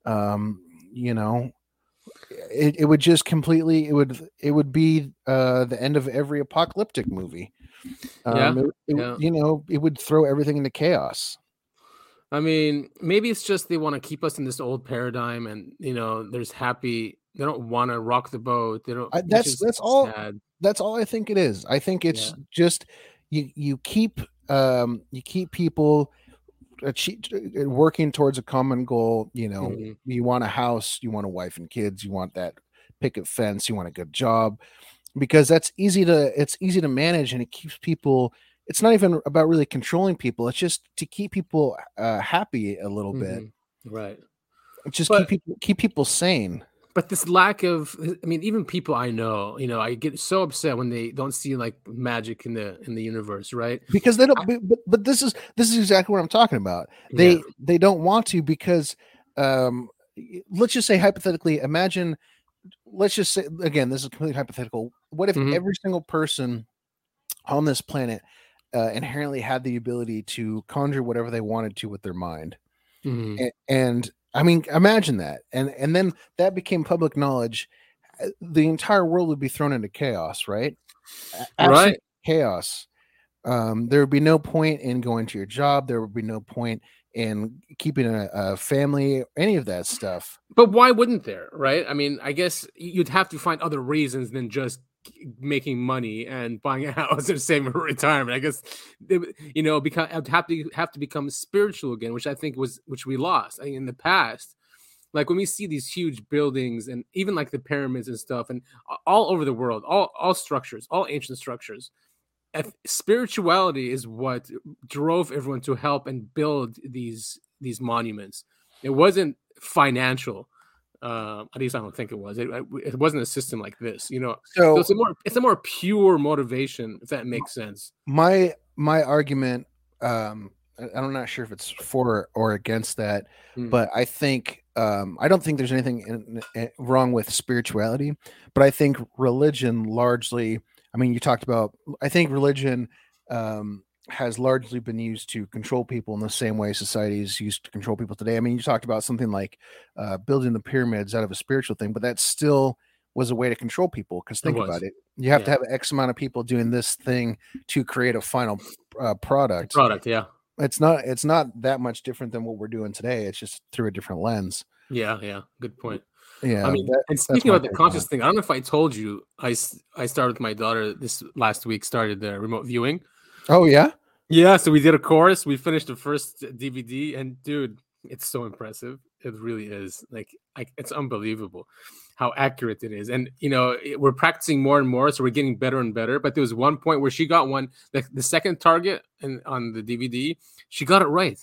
um you know it, it would just completely it would it would be uh the end of every apocalyptic movie um Yeah, it- it- yeah. you know it would throw everything into chaos I mean, maybe it's just they want to keep us in this old paradigm, and you know, there's happy. They don't want to rock the boat. They don't. I, that's that's all sad. that's all i think it is i think it's Yeah. just you you keep um you keep people working towards a common goal you know Mhm. you want a house you want a wife and kids you want that picket fence you want a good job because that's easy to it's easy to manage and it keeps people it's not even about really controlling people it's just to keep people uh, happy a little bit Mhm. Right. just But- keep people keep people sane but this lack of i mean even people i know you know i get so upset when they don't see like magic in the in the universe right because they don't but, but this is this is exactly what i'm talking about they Yeah. they don't want to because um let's just say hypothetically imagine let's just say again this is completely hypothetical what if Mhm. every single person on this planet uh, inherently had the ability to conjure whatever they wanted to with their mind Mhm. A- and i mean imagine that and and then that became public knowledge uh, the entire world would be thrown into chaos right absolute Right. chaos um there would be no point in going to your job there would be no point in keeping a, a family any of that stuff But why wouldn't there, right? I mean, I guess you'd have to find other reasons than just making money and buying a house and saving for retirement. I guess you know, I'd have to have to become spiritual again, which I think was which we lost I mean, in the past. Like when we see these huge buildings and even like the pyramids and stuff, and all over the world, all all structures, all ancient structures, spirituality is what drove everyone to help and build these these monuments. It wasn't financial. Uh, at least I don't think it was. It, it wasn't a system like this, you know. So so it's a more it's a more pure motivation, if that makes sense. my my argument um i'm not sure if it's for or against that Mm. but i think um i don't think there's anything in, in- wrong with spirituality but i think religion largely i mean you talked about i think religion um has largely been used to control people in the same way society is used to control people today i mean you talked about something like uh building the pyramids out of a spiritual thing but that still was a way to control people because think was. about it you have to Yeah. have x amount of people doing this thing to create a final uh, product Product, yeah, it's not it's not that much different than what we're doing today it's just through a different lens yeah, yeah. Good point. yeah I mean, that- and speaking about the conscious thing, I don't know if I told you, I I started with my daughter this last week. Started the remote viewing. Oh yeah Yeah, so we did a course. We finished the first DVD, and dude, it's so impressive. It really is. Like, I, it's unbelievable how accurate it is. And you know, it- we're practicing more and more, so we're getting better and better. But there was one point where she got one, the, the second target, and on the DVD, she got it right,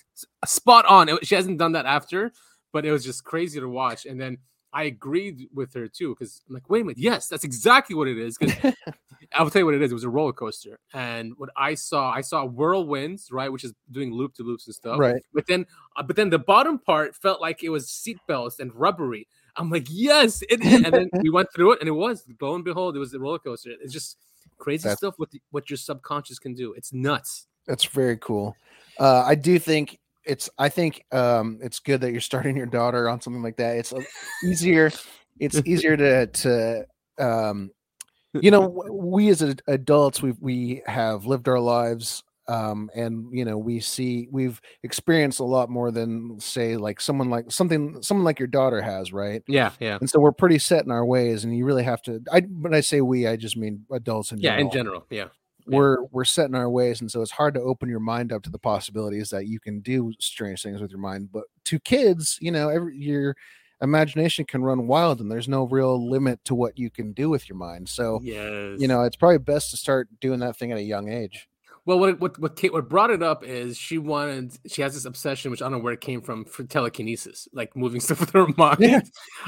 spot on. It- she hasn't done that after, but it was just crazy to watch. And then I agreed with her too, because I'm like, wait a minute, yes, that's exactly what it is. Because I'll tell you what it is. It was a roller coaster, and what I saw, I saw whirlwinds, right, which is doing loop to loops and stuff. right But then, uh, but then the bottom part felt like it was seatbelts and rubbery. I'm like, yes. And then we went through it, and it was. Lo and behold, it was the roller coaster. It's just crazy That's- stuff. What the, what your subconscious can do. It's nuts. that's very cool uh i do think it's i think um it's good that you're starting your daughter on something like that it's easier it's easier to to um you know we as adults we we have lived our lives um and you know we see we've experienced a lot more than say like someone like something someone like your daughter has right Yeah, yeah, and so we're pretty set in our ways and you really have to i when i say we i just mean adults in yeah. general In general, yeah. We're we're set in our ways and so it's hard to open your mind up to the possibilities that you can do strange things with your mind but to kids you know every your imagination can run wild and there's no real limit to what you can do with your mind so Yes. you know it's probably best to start doing that thing at a young age Well, what what what Kate, what brought it up is she wanted she has this obsession, which I don't know where it came from, for telekinesis, like moving stuff with her mind. Yeah.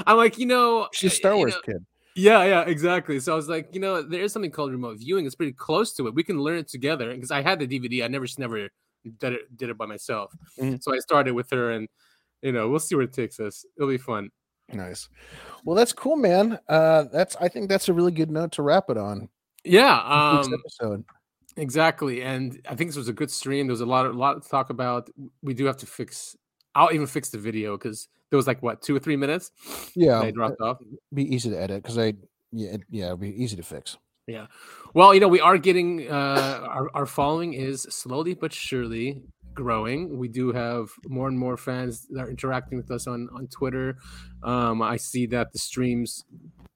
I'm like, you know, she's a uh, star wars know- kid Yeah, yeah, exactly. So I was like, you know, there is something called remote viewing. It's pretty close to it. We can learn it together because I had the DVD. I never just never did it did it by myself. Mhm. So I started with her, and you know, we'll see where it takes us. It'll be fun. nice well that's cool man uh that's i think that's a really good note to wrap it on Yeah. Um, episode Exactly, and I think this was a good stream. There was a lot, of, lot to talk about. We do have to fix. I'll even fix the video because there was like what two or three minutes. yeah they dropped off. be easy to edit because i yeah it- yeah it'd be easy to fix Yeah. Well, you know, we are getting uh, our our following is slowly but surely growing. We do have more and more fans that are interacting with us on on Twitter. Um, I see that the streams.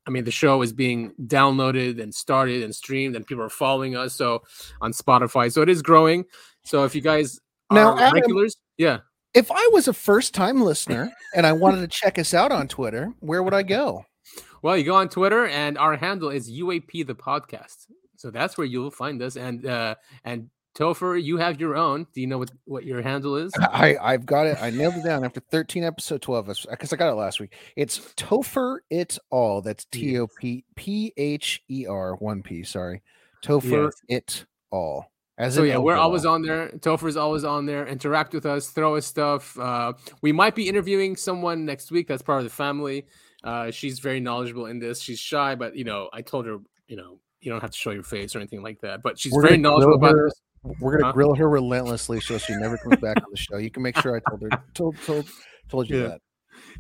I mean, the show is being downloaded and started and streamed, and people are following us. So on Spotify, so it is growing. So if you guys Now, Adam- regulars, yeah. If I was a first time listener and I wanted to check us out on Twitter, where would I go? Well, you go on Twitter, and our handle is UAP the podcast. So that's where you'll find us. And uh, and Topher, you have your own. Do you know what, what your handle is? I I've got it. I nailed it down after 13 episode 12 because I got it last week. It's Topher it all. That's T O P P H E R one P. Sorry, Topher it all. As so yeah, we're always on there. Topher's always on there. Interact with us, throw us stuff. Uh, we might be interviewing someone next week that's part of the family. Uh, she's very knowledgeable in this. She's shy, but you know, I told her, you know, you don't have to show your face or anything like that. But she's We're very knowledgeable about her- this. We're gonna Huh? grill her relentlessly so she never comes back on the show. You can make sure I told her told told told you Yeah. that.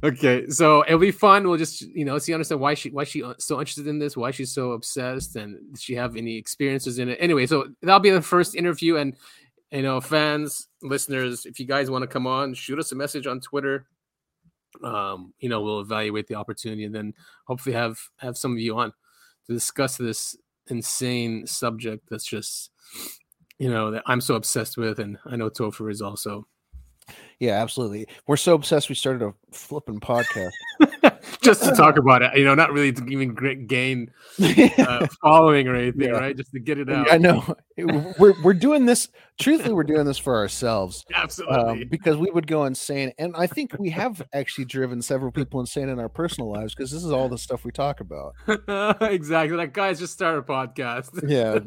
Okay, so it'll be fun. We'll just you know see understand why she why she uh, so interested in this, why she's so obsessed, and she have any experiences in it? Anyway, so that'll be the first interview, and you know, fans, listeners, if you guys want to come on, shoot us a message on Twitter. Um, you know, we'll evaluate the opportunity, and then hopefully have have some of you on to discuss this insane subject that's just you know that I'm so obsessed with, and I know Topher is also. Yeah, absolutely. We're so obsessed we started a flipping podcast. just to talk about it, you know, not really to even gain uh, following or anything, Yeah. right? Just to get it out. I know. We're we're doing this. Truthfully, we're doing this for ourselves. Absolutely. Um, because we would go insane, and I think we have actually driven several people insane in our personal lives because this is all the stuff we talk about. exactly. Like, guys, just start a podcast. Yeah.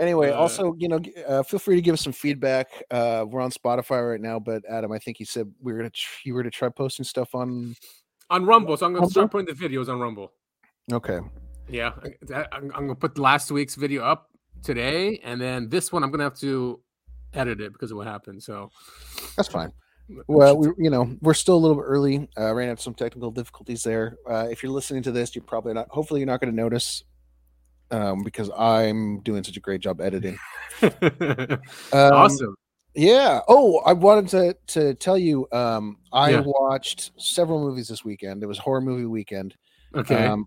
Anyway, Uh, also, you know, uh, feel free to give us some feedback. Uh, we're on Spotify right now, but Adam, I think you said we were gonna tr- you were to try posting stuff on. on Rumble. So I'm going to start putting the videos on Rumble. Okay. Yeah. I- I'm, I'm going to put last week's video up today. And then this one, I'm going to have to edit it because of what happened. So That's fine. Well, we, you know, we're still a little bit early. Uh, ran into some technical difficulties there. Uh, if you're listening to this, you're probably not. Hopefully, you're not going to notice, um, because I'm doing such a great job editing. Um, awesome. Yeah. Oh, I wanted to to tell you. Um, I Yeah. watched several movies this weekend. It was horror movie weekend. Okay. Um,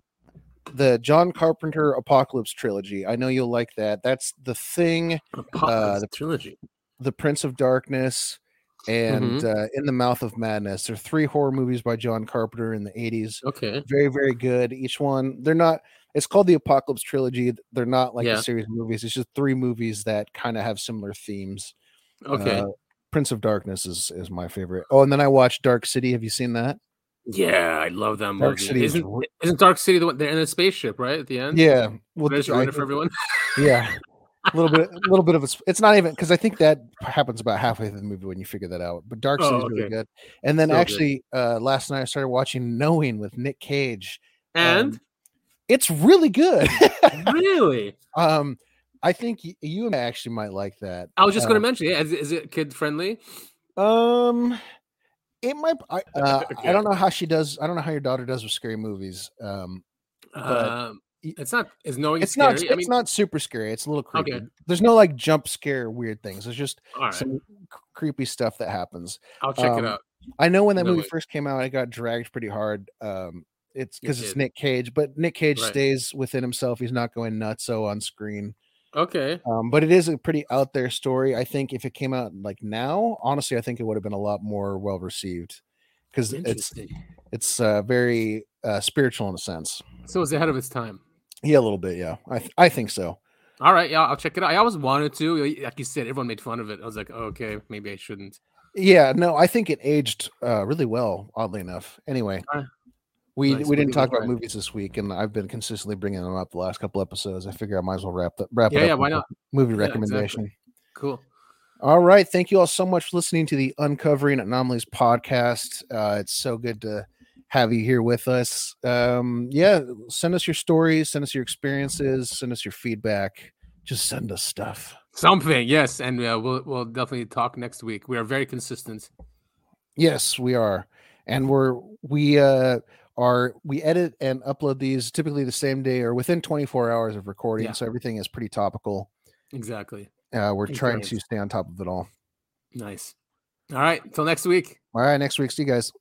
the John Carpenter Apocalypse trilogy. I know you'll like that. That's the thing. Apocalypse the trilogy. The Prince of Darkness, and Mhm. uh, In the Mouth of Madness. They're three horror movies by John Carpenter in the '80s. Okay. Very, very good. Each one. They're not. It's called the Apocalypse trilogy. They're not like Yeah. a series of movies. It's just three movies that kind of have similar themes. Okay. Uh, Prince of Darkness is is my favorite. Oh, and then I watched Dark City. Have you seen that? Yeah, I love that movie. Dark City is isn't, re- isn't Dark City the one they're in a spaceship, right? At the end? Yeah. Well, just ruin for everyone. Yeah. A little bit, a little bit of a. It's not even because I think that happens about halfway through the movie when you figure that out. But Dark Oh, City is really good. And then So good. actually, uh last night I started watching Knowing with Nick Cage. And Um, it's really good. really, um, I think you and I actually might like that. I was just going to mention, yeah, is, is it kid friendly? Um, it might. I, uh, Okay. I don't know how she does. I don't know how your daughter does with scary movies. Um, but Um, it's not. Is knowing it's scary? not. It's I mean, not super scary. It's a little creepy. Okay. There's no like jump scare weird things. It's just right. some creepy stuff that happens. I'll check it um, out. I know when that No movie first came out, I got dragged pretty hard. Um, it's because it's. Nick Cage, but Nick Cage Right. stays within himself. He's not going nuts so on screen. Okay. Um, but it is a pretty out there story. I think if it came out like now, honestly, I think it would have been a lot more well received because it's it's uh, very uh, spiritual in a sense. So it's ahead of its time. Yeah, a little bit. Yeah, I th- I think so. All right, yeah, I'll check it out. I always wanted to, like you said, everyone made fun of it. I was like, oh, okay, maybe I shouldn't. Yeah, no, I think it aged uh, really well. Oddly enough. Anyway, right. We Nice, we didn't talk about movies this week, and I've been consistently bringing them up the last couple episodes. I figure I might as well wrap that wrap Yeah, up. yeah, why not? Movie Yeah, exactly. recommendation. Cool. All right. Thank you all so much for listening to the Uncovering Anomalies podcast. Uh, it's so good to have you here with us. Um, yeah, send us your stories, send us your experiences, send us your feedback. Just send us stuff. Something, yes, and uh, we'll we'll definitely talk next week. We are very consistent. Yes, we are. And we're we uh are we edit and upload these typically the same day or within 24 hours of recording. Yeah. So everything is pretty topical. Exactly. Uh, we're trying to stay on top of it all. Nice. All right. Until next week. All right, next week. See you guys.